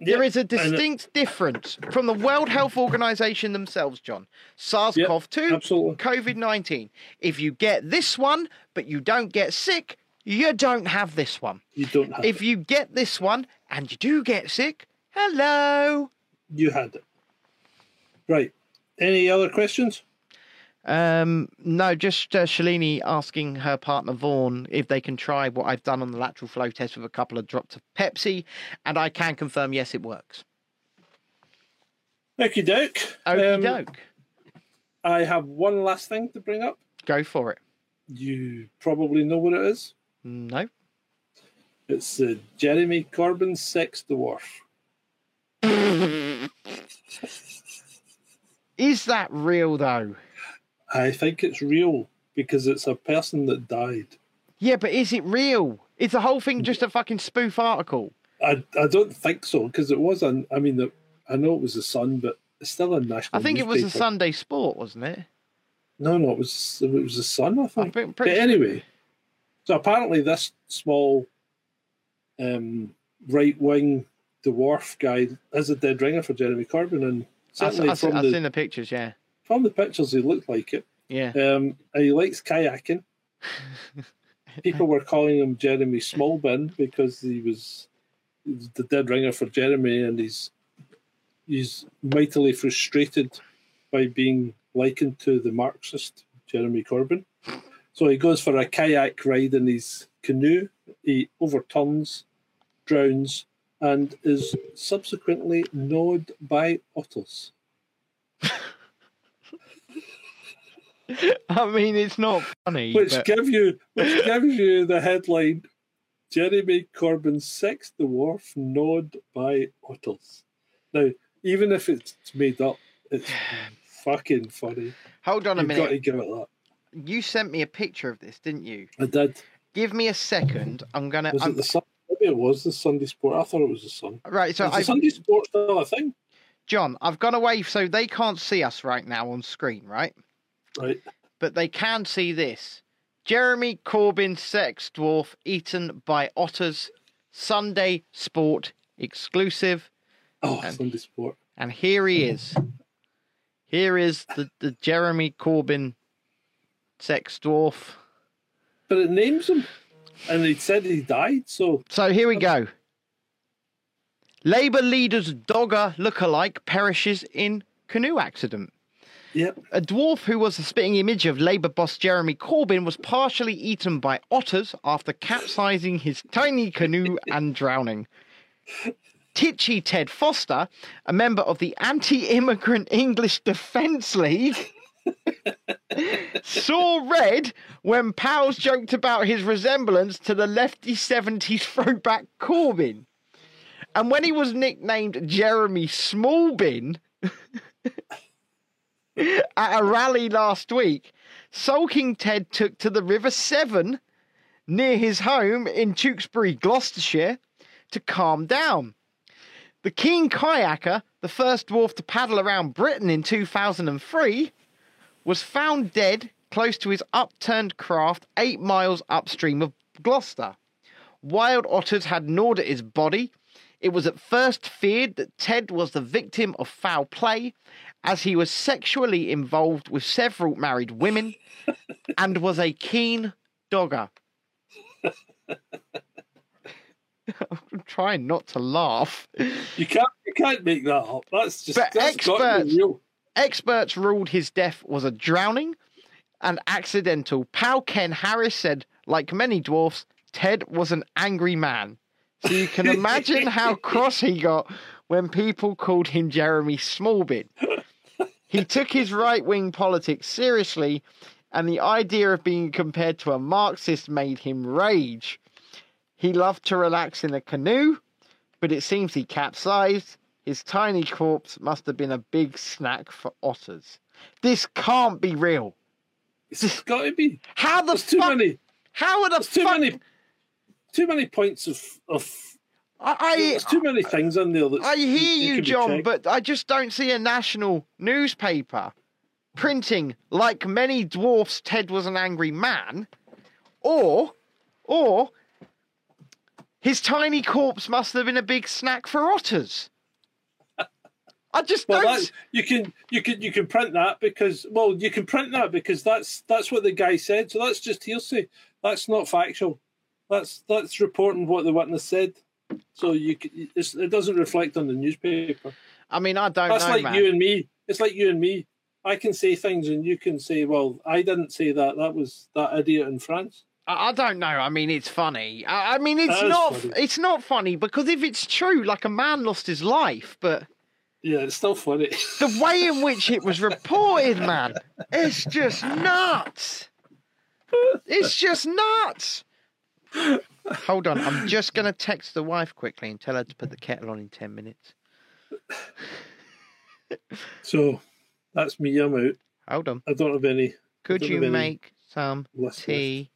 There
Yep.
is a
uh,
distinct difference from the World Health Organization themselves, John. SARS-CoV-2,
absolutely.
COVID-19. If you get this one, but you don't get sick, you don't have this one.
You don't have
If
it.
you get this one and you do get sick, hello.
You had it. Right. Any other questions?
Um, no, just uh, Shalini asking her partner Vaughan if they can try what I've done on the lateral flow test with a couple of drops of Pepsi, and I can confirm yes, it works.
Okie doke.
Okie
Um,
doke.
I have one last thing to bring up.
Go for it.
You probably know what it is.
No.
It's the Jeremy Corbyn sex dwarf.
Is that real though?
I think it's real because it's a person that died.
Yeah, but is it real? Is the whole thing just a fucking spoof article?
I, I don't think so because it was an. I mean, the, I know it was the Sun, but it's still a national.
I think it was a. Sunday Sport, wasn't it?
No, no, it was it was the Sun. I think.
pretty-
but anyway, so apparently this small, um, right wing dwarf guy is a dead ringer for Jeremy Corbyn, and
I,
certainly
have
from the
seen the pictures. Yeah,
from the pictures he looked like it.
yeah.
Um, he likes kayaking. People were calling him Jeremy Smallbin because he was the dead ringer for Jeremy, and he's he's mightily frustrated by being likened to the Marxist Jeremy Corbyn. So he goes for a kayak ride in his canoe. He overturns, drowns, and is subsequently gnawed by otters.
I mean, it's not funny.
which
but-
give you which gives you the headline Jeremy Corbyn sex dwarf gnawed by otters. Now, even if it's made up, it's fucking funny.
Hold on a
You've got to
minute.
give it that.
You sent me a picture of this, didn't you?
I did.
Give me a second. I'm gonna.
Was
I'm,
it the Sun? Maybe it was the Sunday Sport. I thought it was the Sun.
right. So I,
Sunday Sport still a thing?
John, I've gone away so they can't see us right now on screen, right?
Right.
But they can see this. Jeremy Corbyn sex dwarf eaten by otters. Sunday Sport exclusive.
Oh, Sunday Sport.
And here he is. Here is the, the Jeremy Corbyn sex dwarf.
But it names him. And he said he died, so
So here we go. Labour leader's dogger lookalike perishes in canoe accident.
yep.
A dwarf who was the spitting image of Labour boss Jeremy Corbyn was partially eaten by otters after capsizing his tiny canoe and drowning. Titchy Ted Foster, a member of the anti immigrant English Defence League, saw red when pals joked about his resemblance to the lefty 70s throwback Corbyn. And when he was nicknamed Jeremy Smallbin at a rally last week, sulking Ted took to the River Severn near his home in Tewkesbury, Gloucestershire, to calm down. The keen kayaker, the first dwarf to paddle around Britain in 2003, was found dead close to his upturned craft eight miles upstream of Gloucester. Wild otters had gnawed at his body. It was at first feared that Ted was the victim of foul play, as he was sexually involved with several married women and was a keen dogger. I'm trying not to laugh.
You can't you can't make that up. That's just
But
that's
experts-. Experts ruled his death was a drowning and accidental. Pal Ken Harris said, like many dwarfs, Ted was an angry man. So you can imagine how cross he got when people called him Jeremy Smallbit. He took his right wing politics seriously, and the idea of being compared to a Marxist made him rage. He loved to relax in a canoe, but it seems he capsized. His tiny corpse must have been a big snack for otters. This can't be real.
It's got to be.
How the
There's too
fuck?
many.
How are the
There's too
fuck?
many. Too many points of of.
I,
There's too many things in there. That's,
I, I hear
that
you, John, but I just don't see a national newspaper printing like many dwarfs. Ted was an angry man, or, or his tiny corpse must have been a big snack for otters. I just
Well,
don't.
you can you can you can print that because well you can print that because that's that's what the guy said. So that's just hearsay. That's not factual. That's that's reporting what the witness said. So you it's, it doesn't reflect on the newspaper.
I mean, I don't know.
That's
know,
like
man.
you and me. It's like you and me. I can say things and you can say, "Well, I didn't say that. That was that idiot in France."
I don't know. I mean, it's funny. I I mean, it's not.
funny.
It's not funny because if it's true, like a man lost his life, but
Yeah, it's still funny.
the way in which it was reported, man, it's just nuts. It's just nuts. Hold on, I'm just going to text the wife quickly and tell her to put the kettle on in 10 minutes.
so that's me. I'm out.
Hold on.
I don't have any.
Could you
any
make some
list
tea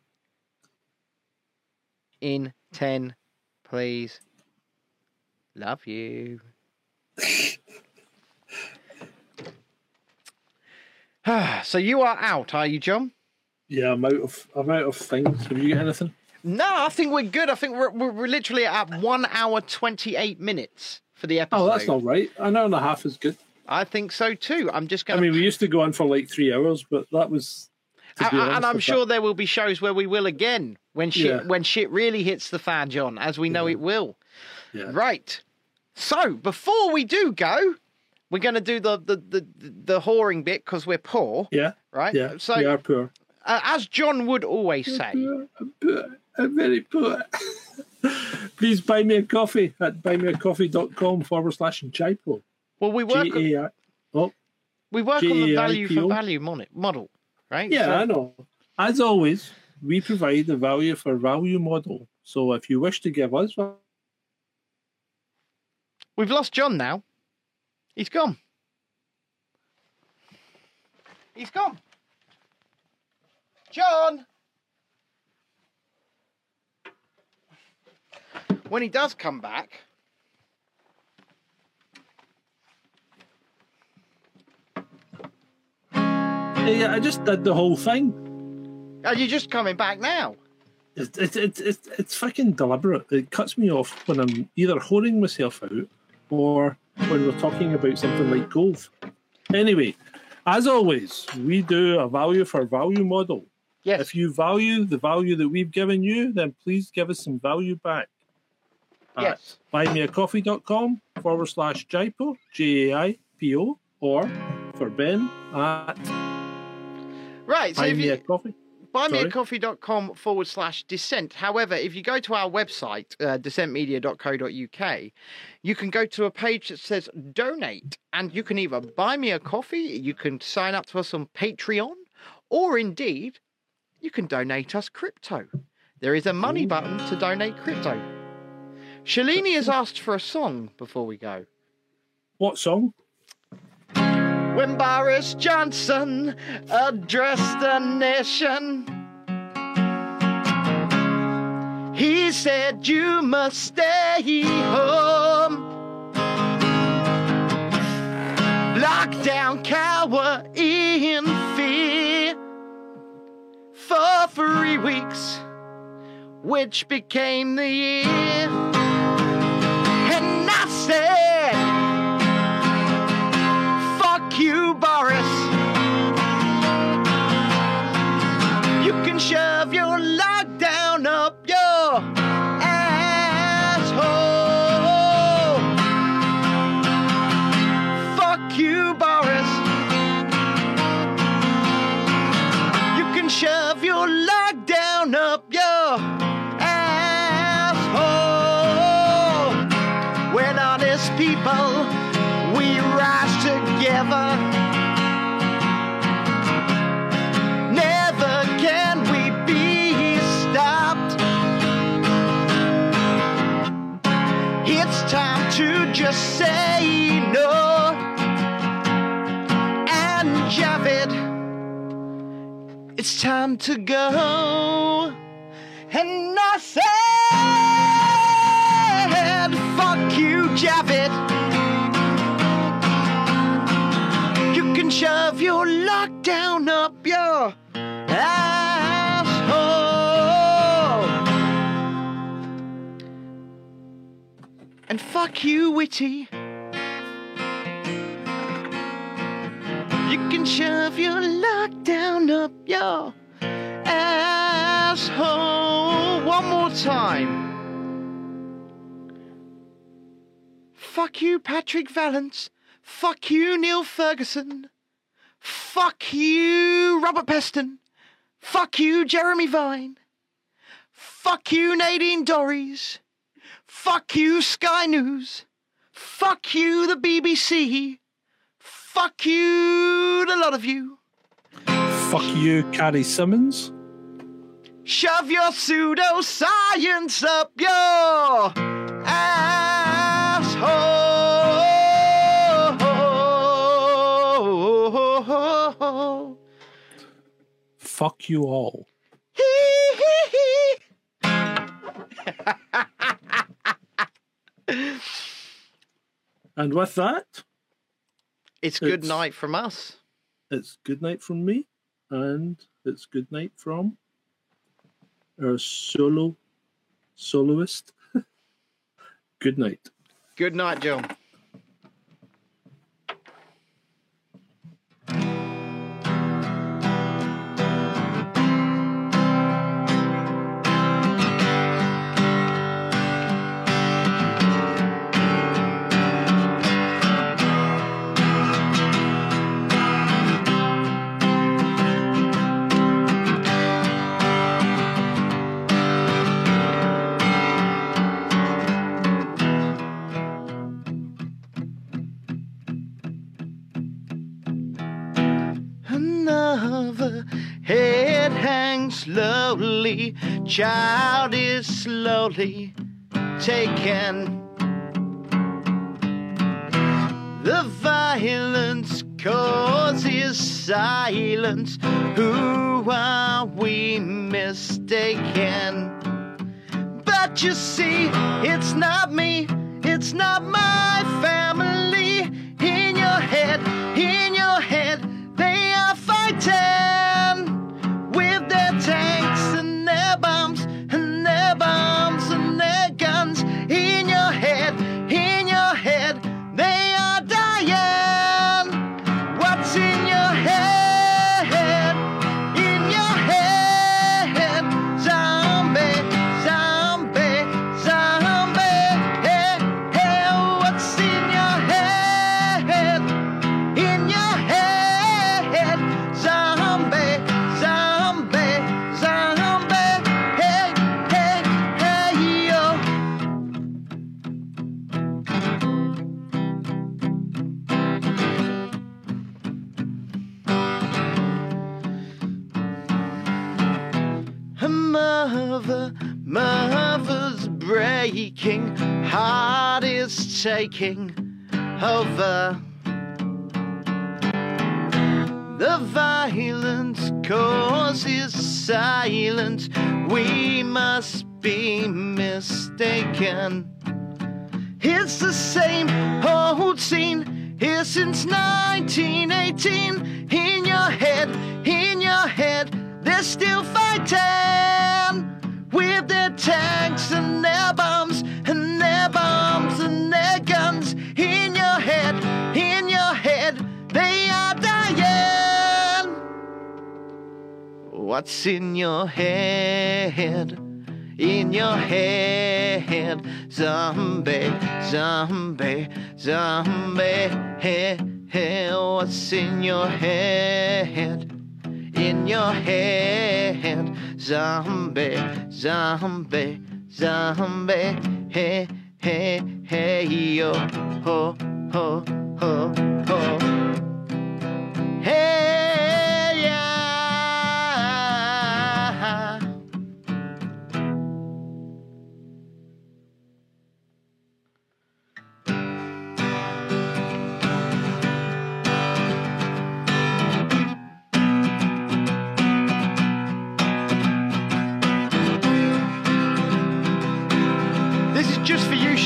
in 10, please? Love you. so you are out, are you, John?
Yeah, I'm out of. I'm out of things. Have you got anything?
No, I think we're good. I think we're, we're, literally at one hour, 28 minutes for the episode.
Oh, that's not right. An hour and a half is good.
I think so too. I'm just going to.
I mean, we used to go on for like three hours, but that was. to be honest
and I'm sure
that-
there will be shows where we will again when shit
Yeah.
when shit really hits the fan, John, as we know it will.
Yeah.
Right. So before we do go, we're going to do the the the, the whoring bit because we're poor,
Yeah,
right?
yeah.
So
we are poor.
uh, as John would always say,
Poor, poor. I'm very poor. Please buy me a coffee at buymeacoffee.com forward slash JAIPO.
well, we work
I. Oh,
we work on the value for value model, right?
yeah,
So-
I know. As always, we provide the value for value model. So if you wish to give us
We've lost John now. He's gone. He's gone. John! When he does come back,
Yeah, I just did the whole thing.
Are you just coming back now?
It's it's it's it's, it's fucking deliberate. It cuts me off when I'm either whoring myself out or when we're talking about something like golf. Anyway, as always, we do a value for value model.
Yes.
If you value the value that we've given you, then please give us some value back.
Yes.
buymeacoffee.com forward slash JAIPO, J A I P O, or for Ben at
right. So
Buy
if
Me a Coffee.
buymeacoffee.com forward slash dissent. However, if you go to our website, uh, dissentmedia.co.uk, you can go to a page that says donate, and you can either buy me a coffee, you can sign up to us on Patreon, or indeed, you can donate us crypto. There is a money button to donate crypto. Shalini has asked for a song before we go.
What song?
When Boris Johnson addressed the nation, he said, You must stay home. Lockdown, cower in fear for three weeks, which became the year. Boris. Time to go. And I said, fuck you, Javid. You can shove your lockdown up your asshole. And fuck you, Whitty. You can shove your lockdown up your asshole. One more time. Fuck you, Patrick Vallance. Fuck you, Neil Ferguson. Fuck you, Robert Peston. Fuck you, Jeremy Vine. Fuck you, Nadine Dorries. Fuck you, Sky News. Fuck you, the BBC. Fuck you, the lot of you.
Fuck you, Carrie Symonds.
Shove your pseudoscience up your asshole.
Fuck you all. And with that,
it's good
It's-
night from us.
it's good night from me, and it's good night from our solo soloist. good night.
Good night, John. Head hangs slowly, child is slowly taken. The violence causes silence. Who are we mistaken? But you see, it's not me, it's not my family. In your head, taking over. The violence causes silence. We must be mistaken. It's the same old scene here since 1918. In your head, in your head, they're still fighting with their tanks and their bombs What's in your head? In your head, zombie, zombie, zombie. Hey, hey, what's in your head? In your head, zombie, zombie, zombie. Hey, hey, hey, yo, ho, ho, ho, ho. Hey,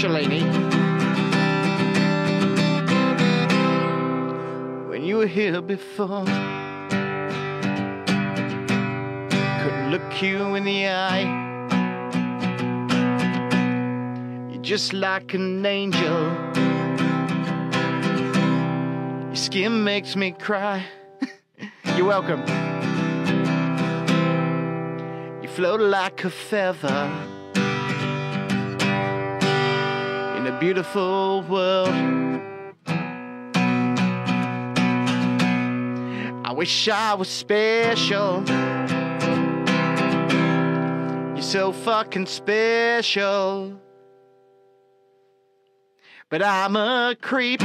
Shalini. When you were here before, couldn't look you in the eye. You're just like an angel. Your skin makes me cry. You're welcome. You float like a feather beautiful world. I wish I was special. You're so fucking special. But I'm a creep.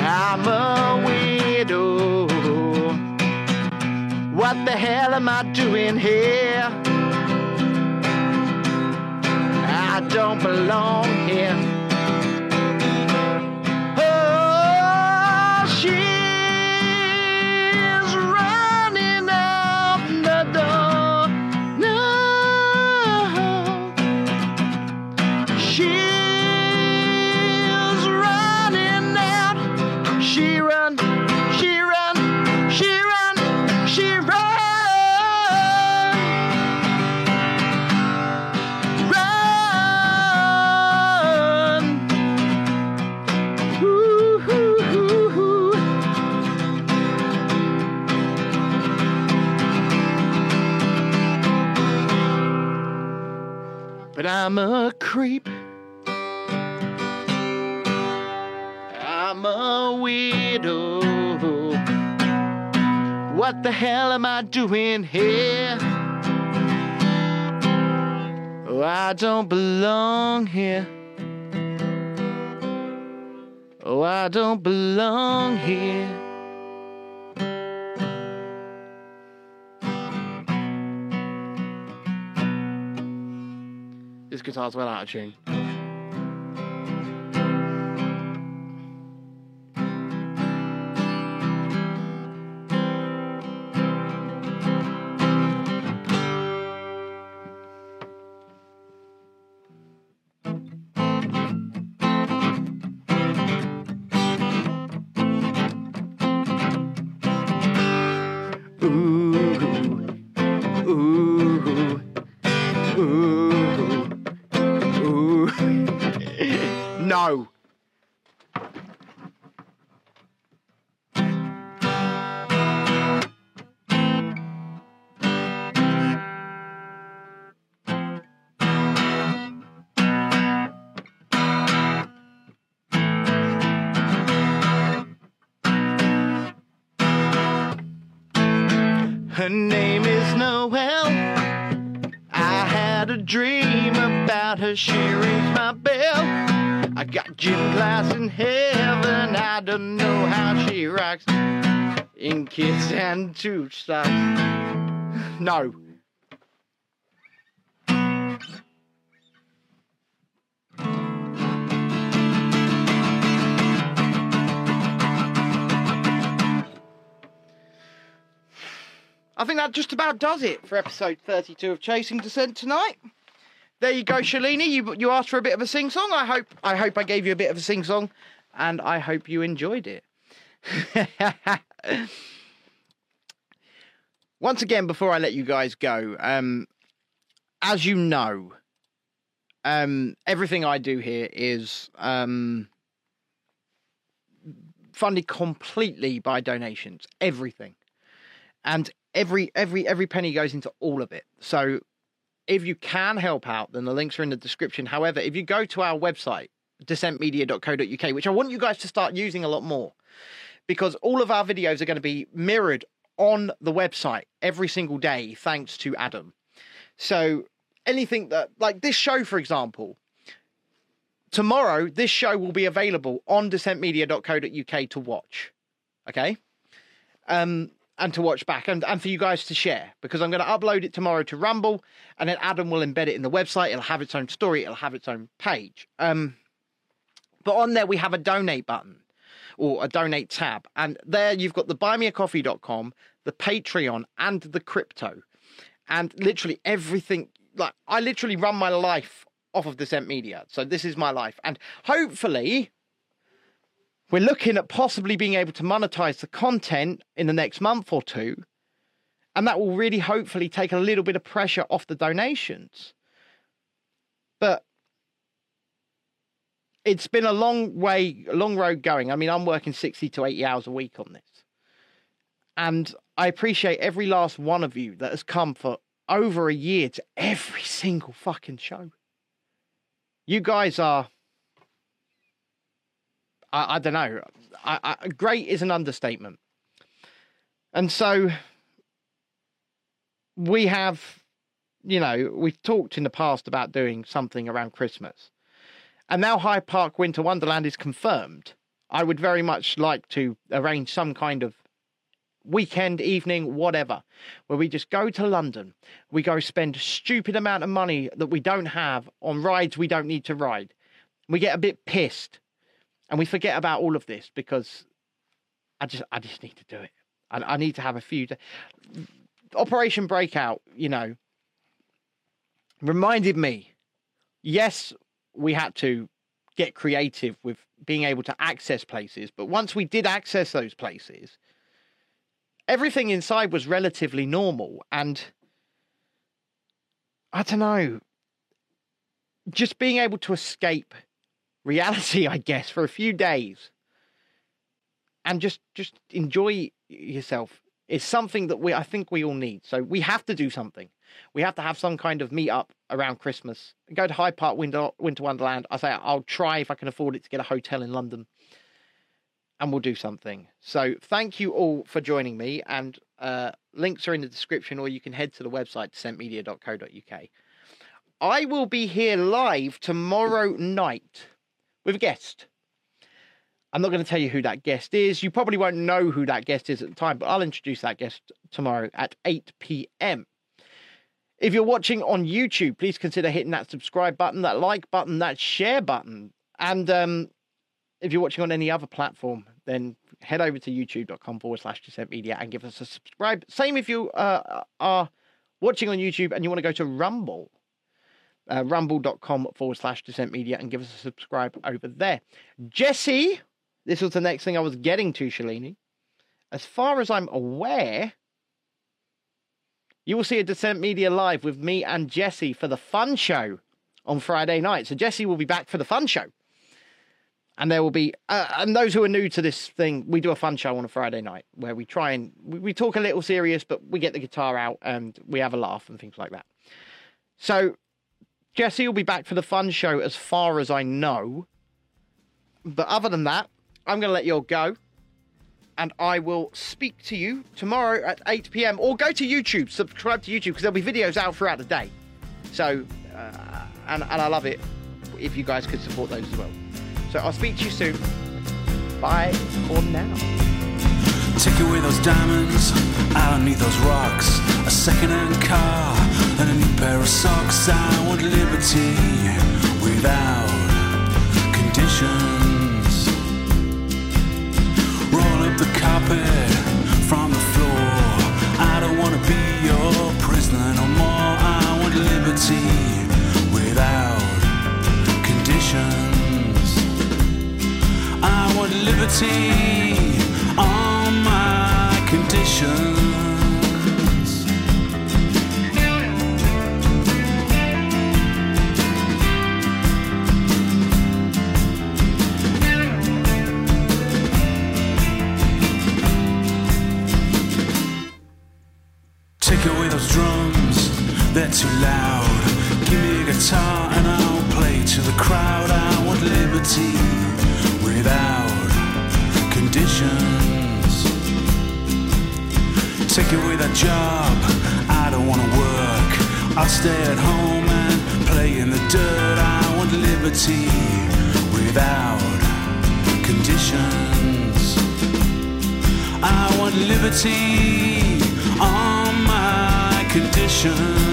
I'm a widow. What the hell am I doing here? Don't belong here. I'm a creep. I'm a widow. What the hell am I doing here? Oh, I don't belong here. Oh, I don't belong here. This guitar's well out of tune. And two stuff. No. I think that just about does it for episode 32 of Chasing Dissent tonight. There you go, Shalini. You you asked for a bit of a sing song. I hope I hope I gave you a bit of a sing song, and I hope you enjoyed it. Once again, before I let you guys go, um, as you know, um, everything I do here is um, funded completely by donations. Everything, and every every every penny goes into all of it. So if you can help out, then the links are in the description. However, if you go to our website, dissentmedia.co.uk, which I want you guys to start using a lot more, because all of our videos are going to be mirrored on the website every single day, thanks to Adam. So anything that, like this show, for example, tomorrow, this show will be available on dissentmedia.co.uk to watch. Okay? Um, and to watch back and, and for you guys to share because I'm going to upload it tomorrow to Rumble and then Adam will embed it in the website. It'll have its own story, it'll have its own page. Um, but on there, we have a donate button or a donate tab. And there you've got the buymeacoffee.com, the Patreon, and the crypto. And literally everything, like, I literally run my life off of Dissent Media. So this is my life. And hopefully, we're looking at possibly being able to monetize the content in the next month or two. And that will really hopefully take a little bit of pressure off the donations. But it's been a long way, a long road going. I mean, I'm working 60 to 80 hours a week on this. And I appreciate every last one of you that has come for over a year to every single fucking show. You guys are I, I don't know. I, I, great is an understatement. And so we have, you know, we've talked in the past about doing something around Christmas. And now Hyde Park Winter Wonderland is confirmed. I would very much like to arrange some kind of weekend, evening, whatever, where we just go to London. We go spend a stupid amount of money that we don't have on rides we don't need to ride. We get a bit pissed and we forget about all of this because I just I just need to do it. I, I need to have a few. Operation Breakout, you know, reminded me. Yes, we had to get creative with being able to access places, but once we did access those places, everything inside was relatively normal, and I don't know, just being able to escape reality, I guess, for a few days, and just just enjoy yourself is something that we I think we all need. So we have to do something. We have to have some kind of meet up around Christmas. Go to Hyde Park Winter, Winter Wonderland. I say I'll try if I can afford it to get a hotel in London, and we'll do something. So thank you all for joining me, and uh, links are in the description, or you can head to the website dissentmedia.co.uk. I will be here live tomorrow night with a guest. I'm not going to tell you who that guest is. You probably won't know who that guest is at the time, but I'll introduce that guest tomorrow at 8 p.m. If you're watching on YouTube, please consider hitting that subscribe button, that like button, that share button. And um, if you're watching on any other platform, then head over to youtube.com forward slash dissent media and give us a subscribe. Same if you uh, are watching on YouTube and you want to go to Rumble uh, rumble.com forward slash dissent media and give us a subscribe over there. Jesse, this was the next thing I was getting to, Shalini. As far as I'm aware, you will see a Dissent Media live with me and Jesse for the fun show on Friday night. So Jesse will be back for the fun show. And there will be, uh, and those who are new to this thing, we do a fun show on a Friday night where we try and we, we talk a little serious, but we get the guitar out and we have a laugh and things like that. So Jesse will be back for the fun show as far as I know. But other than that, I'm going to let you all go. And I will speak to you tomorrow at 8 p.m. Or go to YouTube, subscribe to YouTube, because there'll be videos out throughout the day. So, uh, and, and I love it if you guys could support those as well. So I'll speak to you soon. Bye for now.
Take away those diamonds out underneath those rocks. A second-hand car and a new pair of socks. I want liberty without conditions. The carpet from the floor. I don't wanna be your prisoner no more. I want liberty without conditions. I want liberty on my conditions. Too loud. Give me a guitar and I'll play to the crowd. I want liberty without conditions. Take away that job, I don't wanna work. I'll stay at home and play in the dirt. I want liberty without conditions. I want liberty on my conditions.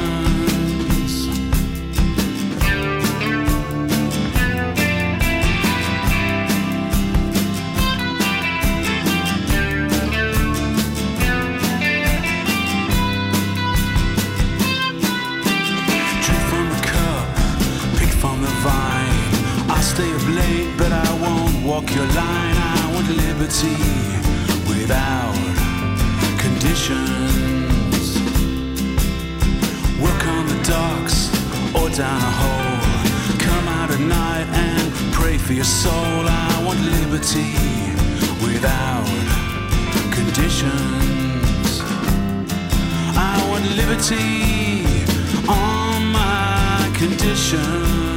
Down a hole. Come out at night and pray for your soul. I want liberty without conditions. I want liberty on my conditions.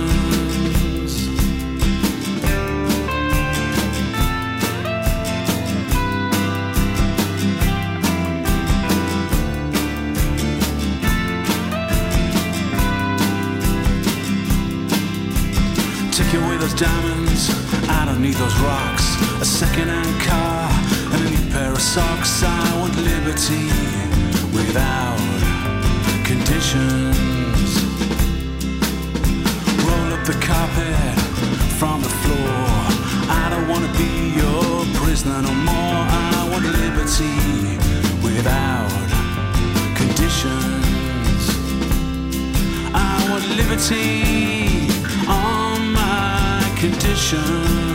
Those diamonds out underneath those rocks. A second-hand car and a new pair of socks. I want liberty without conditions. Roll up the carpet from the floor. I don't wanna be your prisoner no more. I want liberty without conditions. I want liberty on my conditions.